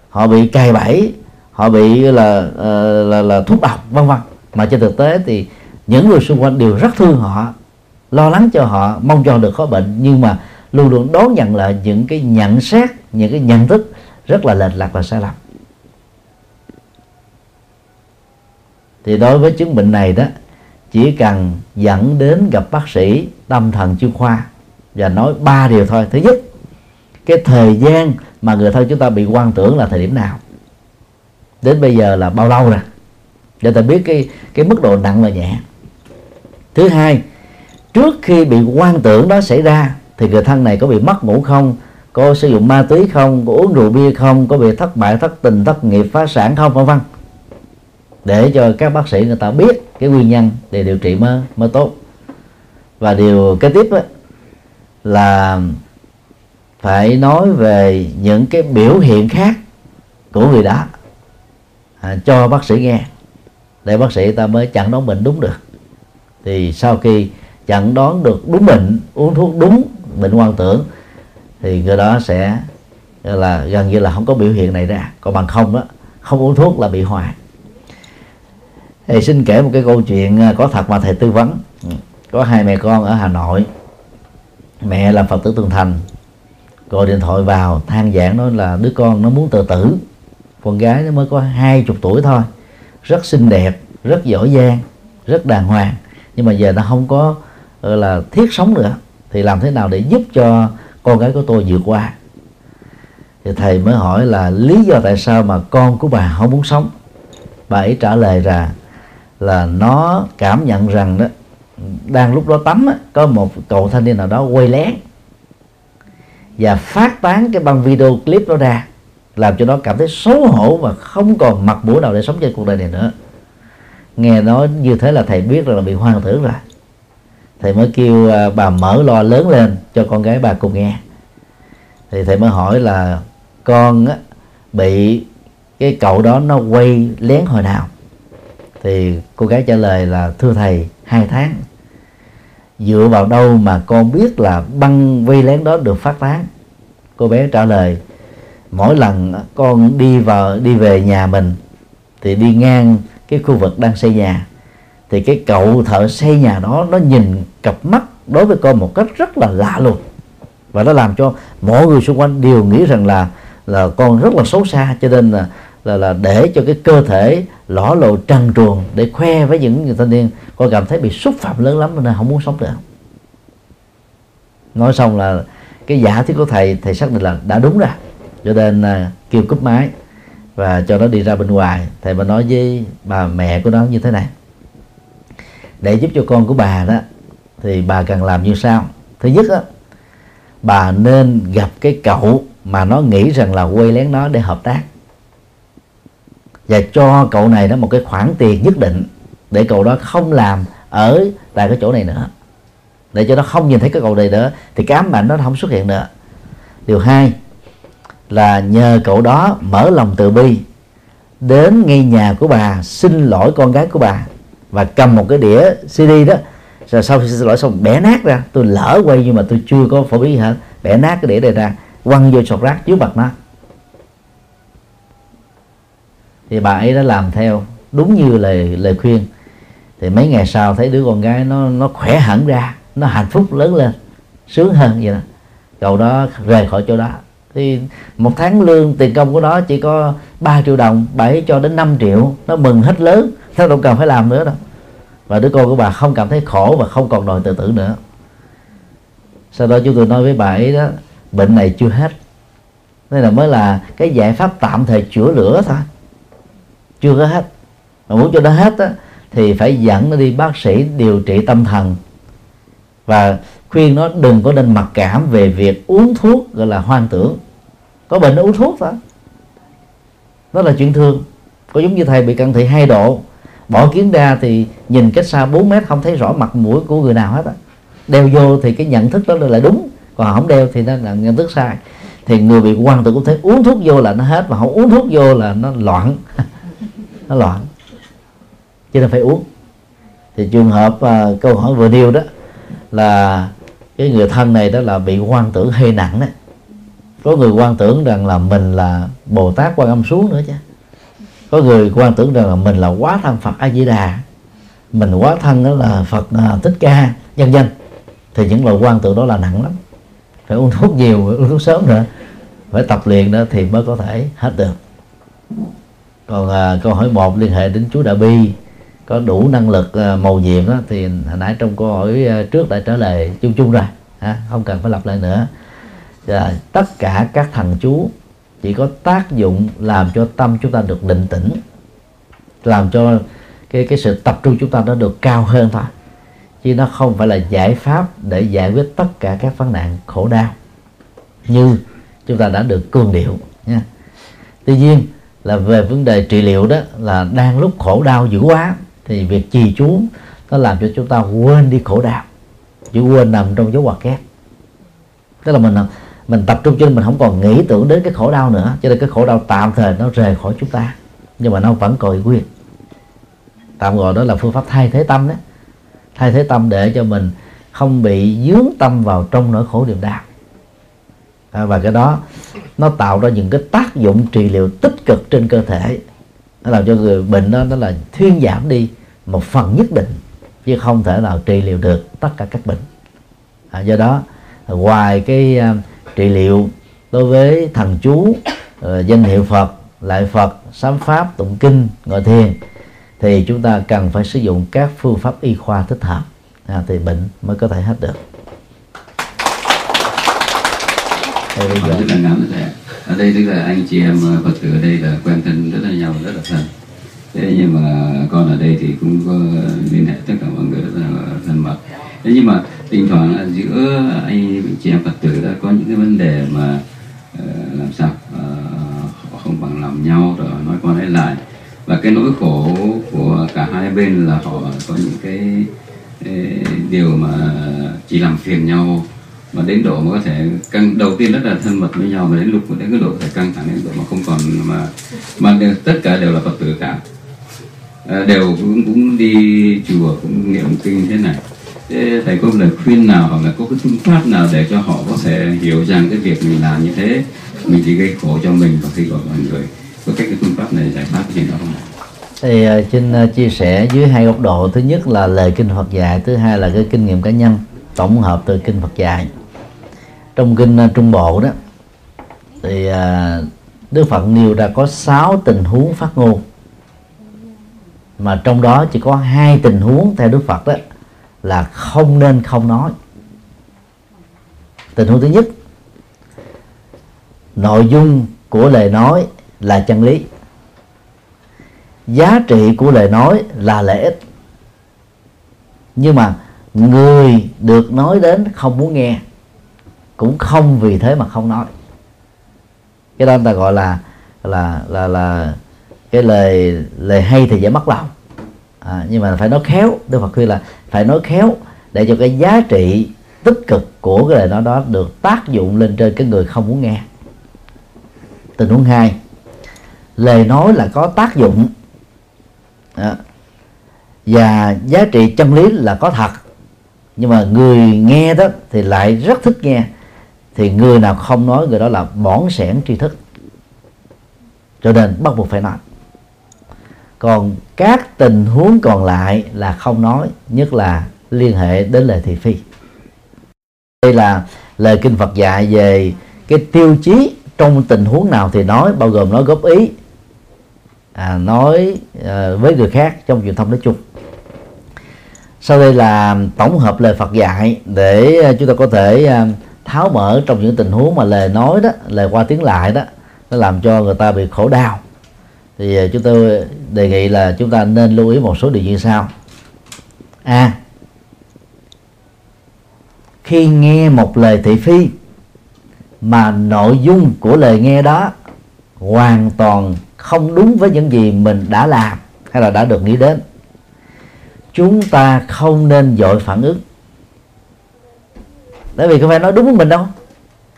họ bị cài bẫy họ bị là là, là, là thuốc độc vân vân. Mà trên thực tế thì những người xung quanh đều rất thương họ, lo lắng cho họ, mong cho được khỏi bệnh. Nhưng mà luôn luôn đón nhận lại những cái nhận xét, những cái nhận thức rất là lệch lạc và sai lầm. Thì đối với chứng bệnh này đó, chỉ cần dẫn đến gặp bác sĩ tâm thần chuyên khoa và nói ba điều thôi. Thứ nhất, cái thời gian mà người thân chúng ta bị quan tưởng là thời điểm nào? Đến bây giờ là bao lâu rồi? Để ta biết cái cái mức độ nặng và nhẹ thứ hai trước khi bị quan tưởng đó xảy ra thì người thân này có bị mất ngủ không? Có sử dụng ma túy không? Có uống rượu bia không? Có bị thất bại thất tình thất nghiệp phá sản không? Vân vân. Để cho các bác sĩ người ta biết cái nguyên nhân để điều trị mới mới tốt. Và điều kế tiếp đó, là phải nói về những cái biểu hiện khác của người đó à, cho bác sĩ nghe. Để bác sĩ ta mới chẩn đoán bệnh đúng được thì sau khi chẩn đoán được đúng bệnh, uống thuốc đúng bệnh quan tưởng, thì người đó sẽ là, gần như là không có biểu hiện này ra. Còn bằng không đó không uống thuốc là bị hoài thì xin kể một cái câu chuyện à, có thật mà thầy tư vấn. Ừ, có hai mẹ con ở Hà Nội. Mẹ làm Phật tử Tường Thành, gọi điện thoại vào, than giảng nói là đứa con nó muốn tự tử. Con gái nó mới có hai chục tuổi thôi, rất xinh đẹp, rất giỏi giang, rất đàng hoàng nhưng mà giờ nó không có gọi là thiết sống nữa thì làm thế nào để giúp cho con gái của tôi vượt qua? Thì thầy mới hỏi là lý do tại sao mà con của bà không muốn sống? Bà ấy trả lời rằng là nó cảm nhận rằng đó đang lúc đó tắm á, có một cậu thanh niên nào đó quay lén và phát tán cái băng video clip đó ra làm cho nó cảm thấy xấu hổ và không còn mặt mũi nào để sống trên cuộc đời này nữa nghe nói như thế là thầy biết là bị hoang tưởng rồi. Thầy mới kêu à, bà mở lo lớn lên cho con gái bà cùng nghe. Thì thầy mới hỏi là con á, bị cái cậu đó nó quay lén hồi nào? Thì cô gái trả lời là thưa thầy hai tháng. Dựa vào đâu mà con biết là băng vây lén đó được phát tán? Cô bé trả lời mỗi lần con đi vào đi về nhà mình thì đi ngang cái khu vực đang xây nhà thì cái cậu thợ xây nhà đó nó nhìn cặp mắt đối với con một cách rất là lạ luôn và nó làm cho mọi người xung quanh đều nghĩ rằng là là con rất là xấu xa cho nên là là, là để cho cái cơ thể lõ lộ trần truồng để khoe với những người thanh niên con cảm thấy bị xúc phạm lớn lắm nên không muốn sống nữa. Nói xong là cái giả thuyết của thầy thầy xác định là đã đúng rồi. Cho nên uh, kêu cúp máy và cho nó đi ra bên ngoài. Thầy mới nói với bà mẹ của nó như thế này. Để giúp cho con của bà đó, thì bà cần làm như sau. Thứ nhất á, bà nên gặp cái cậu mà nó nghĩ rằng là quay lén nó để hợp tác. Và cho cậu này đó một cái khoản tiền nhất định để cậu đó không làm ở tại cái chỗ này nữa. Để cho nó không nhìn thấy cái cậu này nữa, thì cái ám ảnh nó không xuất hiện nữa. Điều hai là nhờ cậu đó mở lòng từ bi. Đến ngay nhà của bà, xin lỗi con gái của bà. Và cầm một cái đĩa CD đó. Rồi sau khi xin lỗi xong, bẻ nát ra. Tôi lỡ quay nhưng mà tôi chưa có phổ biến gì hết. Bẻ nát cái đĩa này ra, quăng vô sọt rác trước mặt nó. Thì bà ấy đã làm theo đúng như lời lời khuyên. Thì mấy ngày sau thấy đứa con gái nó nó khỏe hẳn ra, nó hạnh phúc lớn lên, sướng hơn vậy đó. Cậu đó rời khỏi chỗ đó thì một tháng lương tiền công của nó chỉ có 3 triệu đồng 7 cho đến 5 triệu. Nó mừng hết lớn nó đâu cần phải làm nữa đâu. Và đứa con của bà không cảm thấy khổ và không còn đòi tự tử nữa. Sau đó chúng tôi nói với bà ấy đó bệnh này chưa hết. Nên là mới là cái giải pháp tạm thời chữa lửa thôi. Chưa có hết. Mà muốn cho nó hết á, thì phải dẫn nó đi bác sĩ điều trị tâm thần. Và khuyên nó đừng có nên mặc cảm về việc uống thuốc gọi là hoang tưởng. Có bệnh nó uống thuốc đó đó là chuyện thường. Có giống như thầy bị cận thị hai độ. Bỏ kiến ra thì nhìn cách xa 4 mét không thấy rõ mặt mũi của người nào hết á. Đeo vô thì cái nhận thức đó là đúng. Còn không đeo thì nó là nhận thức sai. Thì người bị quan tưởng cũng thấy uống thuốc vô là nó hết mà không uống thuốc vô là nó loạn. Nó loạn. Cho nên phải uống. Thì trường hợp uh, câu hỏi vừa nêu đó là cái người thân này đó là bị quan tưởng hơi nặng đấy. Có người quan tưởng rằng là mình là bồ tát quan âm xuống nữa chứ. Có người quan tưởng rằng là mình là quá thân phật a di đà mình quá thân đó là phật à, thích ca nhân dân thì những loại quan tưởng đó là nặng lắm. Phải uống thuốc nhiều uống thuốc sớm nữa. Phải tập luyện đó thì mới có thể hết được. Còn à, câu hỏi một liên hệ đến chú Đại Bi có đủ năng lực ờ, màu nhiệm đó thì hồi nãy trong câu hỏi ờ, trước đã trả lời chung chung rồi ha, không cần phải lặp lại nữa. À, tất cả các thần chú chỉ có tác dụng làm cho tâm chúng ta được định tĩnh làm cho cái cái sự tập trung chúng ta nó được cao hơn thôi chứ nó không phải là giải pháp để giải quyết tất cả các vấn nạn khổ đau như chúng ta đã được cương điệu nha. Tuy nhiên là về vấn đề trị liệu đó là đang lúc khổ đau dữ quá thì việc trì chú nó làm cho chúng ta quên đi khổ đau. Chỉ quên nằm trong dấu hoạt kép. Tức là mình mình tập trung cho mình không còn nghĩ tưởng đến cái khổ đau nữa. Cho nên cái khổ đau tạm thời nó rời khỏi chúng ta. Nhưng mà nó vẫn còn nguyên. Tạm gọi đó là phương pháp thay thế tâm đấy thay thế tâm để cho mình không bị dướng tâm vào trong nỗi khổ niềm đau. À, và cái đó nó tạo ra những cái tác dụng trị liệu tích cực trên cơ thể. Nó làm cho người bệnh đó nó là thuyên giảm đi một phần nhất định chứ không thể nào trị liệu được tất cả các bệnh. À, do đó ngoài cái uh, trị liệu đối với thần chú uh, danh hiệu Phật lại Phật sám pháp tụng kinh ngồi thiền thì chúng ta cần phải sử dụng các phương pháp y khoa thích hợp à, thì bệnh mới có thể hết được. Đây, bây giờ... Vâng, rất là ngắn thầy ở đây tức là anh chị em à, phật tử ở đây là quen thân rất là nhau rất là thân thế nhưng mà con ở đây thì cũng có liên hệ tất cả mọi người rất là thân mật. Thế nhưng mà thỉnh thoảng là giữa anh chị em phật tử đã có những cái vấn đề mà uh, làm sao uh, họ không bằng lòng nhau rồi nói qua nói lại. Và cái nỗi khổ của cả hai bên là họ có những cái, cái điều mà chỉ làm phiền nhau mà đến độ mà có thể căng đầu tiên rất là thân mật với nhau mà đến lúc đến cái độ thể căng thẳng đến độ mà không còn mà mà đều, tất cả đều là phật tử cả. À, đều cũng cũng đi chùa cũng niệm kinh thế này. Thế thầy có lời khuyên nào hoặc là có cái phương pháp nào để cho họ có thể hiểu rằng cái việc mình làm như thế mình chỉ gây khổ cho mình và khi gọi mọi người? Có cách cái phương pháp này giải pháp cái gì đó không thì à, xin uh, chia sẻ dưới hai góc độ. Thứ nhất là lời kinh Phật dạy thứ hai là cái kinh nghiệm cá nhân tổng hợp từ kinh Phật dạy. Trong kinh uh, Trung Bộ đó thì uh, Đức Phật nêu ra có 6 tình huống phát ngôn mà trong đó chỉ có hai tình huống theo Đức Phật đó là không nên không nói. Tình huống thứ nhất, nội dung của lời nói là chân lý. Giá trị của lời nói là lợi ích. Nhưng mà người được nói đến không muốn nghe, cũng không vì thế mà không nói. Cái đó người ta gọi là là là là cái lời lời hay thì dễ mất lòng. À, nhưng mà phải nói khéo Đức Phật khuyên là phải nói khéo để cho cái giá trị tích cực của cái lời nói đó được tác dụng lên trên cái người không muốn nghe. Tình huống hai lời nói là có tác dụng. À, và giá trị chân lý là có thật. Nhưng mà người nghe đó thì lại rất thích nghe. Thì người nào không nói người đó là bỏn sẻn tri thức. Cho nên bắt buộc phải nói còn các tình huống còn lại là không nói nhất là liên hệ đến lời thị phi. Đây là lời kinh Phật dạy về cái tiêu chí trong tình huống nào thì nói bao gồm nói góp ý à, nói à, với người khác trong truyền thông nói chung. Sau đây là tổng hợp lời Phật dạy để ờ, chúng ta có thể à, tháo mở trong những tình huống mà lời nói đó lời qua tiếng lại đó nó làm cho người ta bị khổ đau thì à, chúng tôi đề nghị là chúng ta nên lưu ý một số điều như sau. A. À, khi nghe một lời thị phi mà nội dung của lời nghe đó hoàn toàn không đúng với những gì mình đã làm hay là đã được nghĩ đến chúng ta không nên dội phản ứng. Tại vì không phải nói đúng với mình đâu.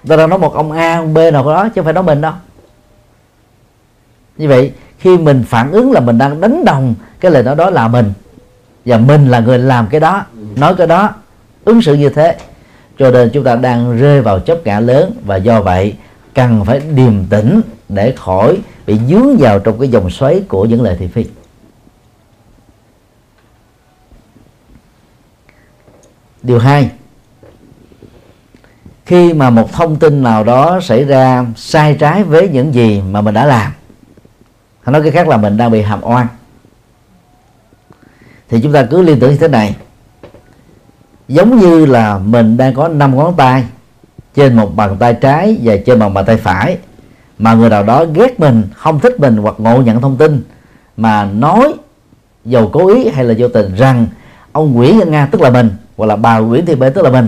Ta đang nói một ông A ông B nào đó chứ không phải nói mình đâu. Như vậy khi mình phản ứng là mình đang đánh đồng, cái lời nói đó là mình. Và mình là người làm cái đó, nói cái đó, ứng xử như thế. Cho nên chúng ta đang rơi vào chấp ngã lớn và do vậy cần phải điềm tĩnh để khỏi bị dướng vào trong cái dòng xoáy của những lời thị phi. Điều hai, khi mà một thông tin nào đó xảy ra sai trái với những gì mà mình đã làm nói cái khác là mình đang bị hàm oan. Thì chúng ta cứ liên tưởng như thế này. Giống như là mình đang có năm ngón tay trên một bàn tay trái và trên một bàn tay phải, mà người nào đó ghét mình, không thích mình hoặc ngộ nhận thông tin mà nói dầu cố ý hay là vô tình rằng ông Nguyễn Văn Nga tức là mình hoặc là bà Nguyễn Thị Bê tức là mình,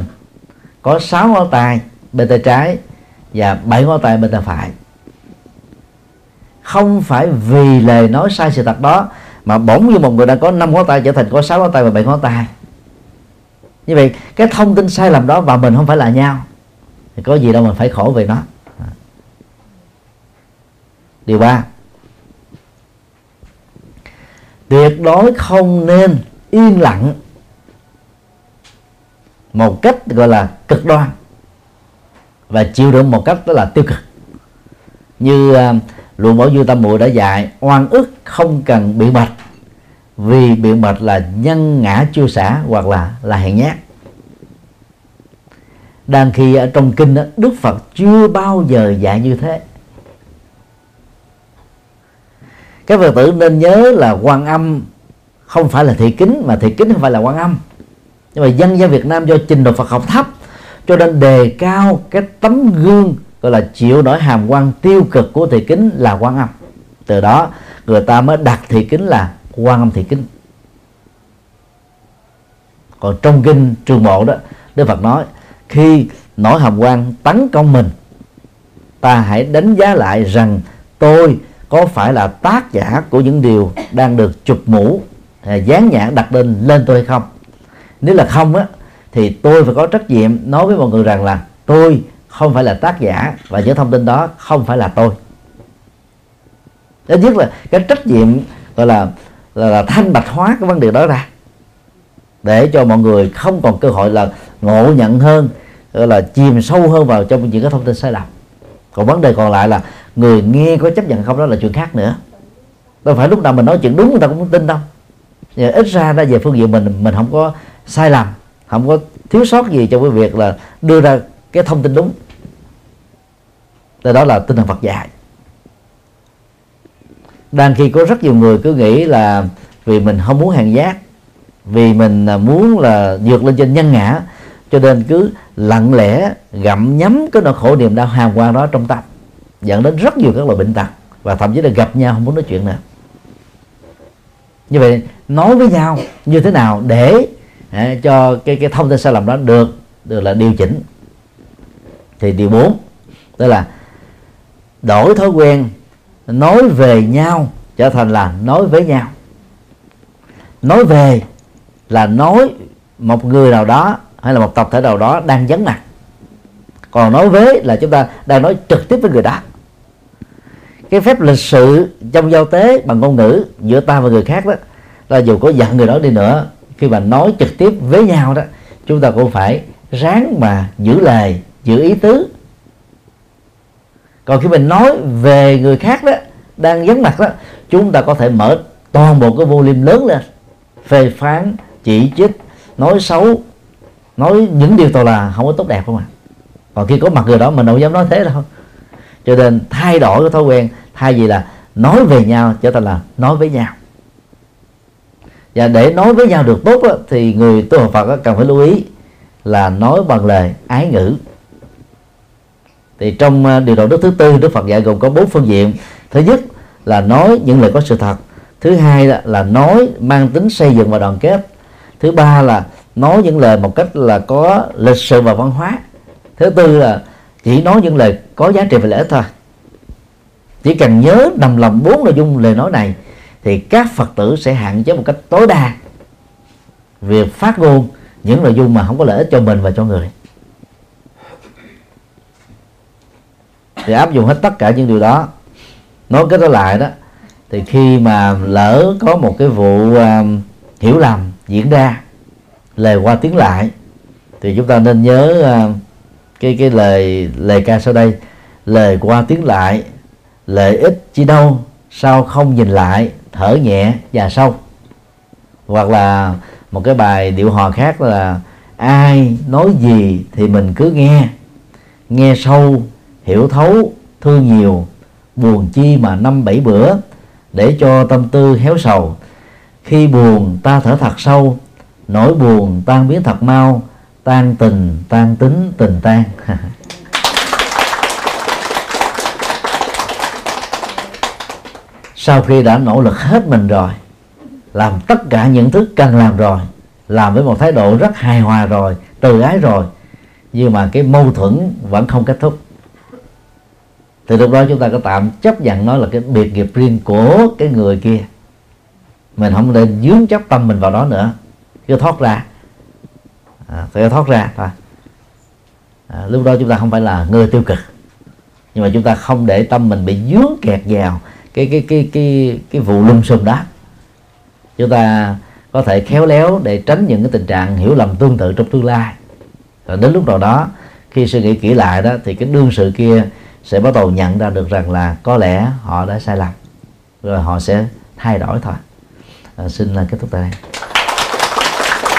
có sáu ngón tay bên tay trái và bảy ngón tay bên tay phải không phải vì lời nói sai sự thật đó mà bỗng như một người đang có năm ngón tay trở thành có sáu ngón tay và bảy ngón tay. Như vậy cái thông tin sai lầm đó và mình không phải là nhau. Thì có gì đâu mình phải khổ về nó. Điều ba. Tuyệt đối không nên yên lặng một cách gọi là cực đoan và chịu đựng một cách đó là tiêu cực. Như uh, luận bảo dương tâm muội đã dạy oan ức không cần biện bạch vì biện bạch là nhân ngã chưa xả hoặc là là hèn nhát. Đang khi ở trong kinh đó, đức phật chưa bao giờ dạy như thế. Các phật tử nên nhớ là quan âm không phải là thị kính mà thị kính không phải là quan âm. Nhưng mà dân gian Việt Nam do trình độ Phật học thấp cho nên đề cao cái tấm gương gọi là chịu nổi hàm quan tiêu cực của thị kính là quan âm. Từ đó, người ta mới đặt thị kính là quan âm thị kính. Còn trong kinh trường bộ đó, Đức Phật nói, khi nổi hàm quan tấn công mình, ta hãy đánh giá lại rằng tôi có phải là tác giả của những điều đang được chụp mũ dán nhãn đặt lên lên tôi hay không. Nếu là không á, thì tôi phải có trách nhiệm nói với mọi người rằng là tôi không phải là tác giả và những thông tin đó không phải là tôi. Ít nhất là cái trách nhiệm gọi là là, là thanh bạch hóa cái vấn đề đó ra. Để cho mọi người không còn cơ hội là ngộ nhận hơn gọi là chìm sâu hơn vào trong những cái thông tin sai lầm. Còn vấn đề còn lại là người nghe có chấp nhận không đó là chuyện khác nữa. Đâu phải lúc nào mình nói chuyện đúng người ta cũng không tin đâu. Giờ ít ra ra về phương diện mình mình không có sai lầm không có thiếu sót gì trong cái việc là đưa ra cái thông tin đúng. Từ đó là tinh thần Phật dạy. Đang khi có rất nhiều người cứ nghĩ là vì mình không muốn hàng giác vì mình à, muốn là vượt lên trên nhân ngã cho nên cứ lặng lẽ gặm nhấm cái nỗi khổ niềm đau hàm quan đó trong tâm dẫn đến rất nhiều các loại bệnh tật và thậm chí là gặp nhau không muốn nói chuyện nữa. Như vậy nói với nhau như thế nào để à, cho cái cái thông tin sai lầm đó được được là điều chỉnh. Thì điều 4 tức là đổi thói quen, nói về nhau trở thành là nói với nhau. Nói về là nói một người nào đó hay là một tập thể nào đó đang vấn mặt. Còn nói với là chúng ta đang nói trực tiếp với người đó. Cái phép lịch sự trong giao tế bằng ngôn ngữ giữa ta và người khác đó, là dù có giận người đó đi nữa, khi mà nói trực tiếp với nhau đó, chúng ta cũng phải ráng mà giữ lời, giữ ý tứ còn khi mình nói về người khác đó đang vắng mặt đó chúng ta có thể mở toàn bộ cái volume lớn lên. Phê phán chỉ trích nói xấu nói những điều tồi là không có tốt đẹp không ạ à? còn khi có mặt người đó mình đâu dám nói thế đâu. Cho nên thay đổi cái thói quen thay vì là nói về nhau trở thành là nói với nhau. Và để nói với nhau được tốt đó, thì người tu học Phật đó, cần phải lưu ý là nói bằng lời ái ngữ thì trong à, điều đạo đức thứ tư Đức Phật dạy gồm có bốn phương diện. Thứ nhất là nói những lời có sự thật. Thứ hai là, là nói mang tính xây dựng và đoàn kết. Thứ ba là nói những lời một cách là có lịch sử và văn hóa. Thứ tư là chỉ nói những lời có giá trị và lợi ích thôi. Chỉ cần nhớ nằm lòng bốn nội dung lời nói này thì các phật tử sẽ hạn chế một cách tối đa việc phát ngôn những nội dung mà không có lợi ích cho mình và cho người. Thì áp dụng hết tất cả những điều đó. Nói cái đó lại đó thì khi mà lỡ có một cái vụ uh, hiểu lầm diễn ra lời qua tiếng lại thì chúng ta nên nhớ uh, cái cái lời lời ca sau đây lời qua tiếng lại lợi ích chi đâu sao không nhìn lại thở nhẹ và sâu. Hoặc là một cái bài điệu hò khác là ai nói gì thì mình cứ nghe nghe sâu hiểu thấu thương nhiều, buồn chi mà năm bảy bữa, để cho tâm tư héo sầu. Khi buồn ta thở thật sâu, nỗi buồn tan biến thật mau, tan tình, tan tính, tình tan. Sau khi đã nỗ lực hết mình rồi, làm tất cả những thứ cần làm rồi, làm với một thái độ rất hài hòa rồi, từ ái rồi, nhưng mà cái mâu thuẫn vẫn không kết thúc thì lúc đó chúng ta có tạm chấp nhận nó là cái biệt nghiệp riêng của cái người kia. Mình không nên dướng chấp tâm mình vào đó nữa. Cứ thoát ra. À, phải thoát ra thôi à, lúc đó chúng ta không phải là người tiêu cực. Nhưng mà chúng ta không để tâm mình bị dướng kẹt vào cái cái cái cái cái vụ lung xung đó. Chúng ta có thể khéo léo để tránh những cái tình trạng hiểu lầm tương tự trong tương lai. Rồi đến lúc nào đó khi suy nghĩ kỹ lại đó thì cái đương sự kia sẽ bắt đầu nhận ra được rằng là có lẽ họ đã sai lầm. Rồi họ sẽ thay đổi thôi. À, xin là kết thúc tại đây.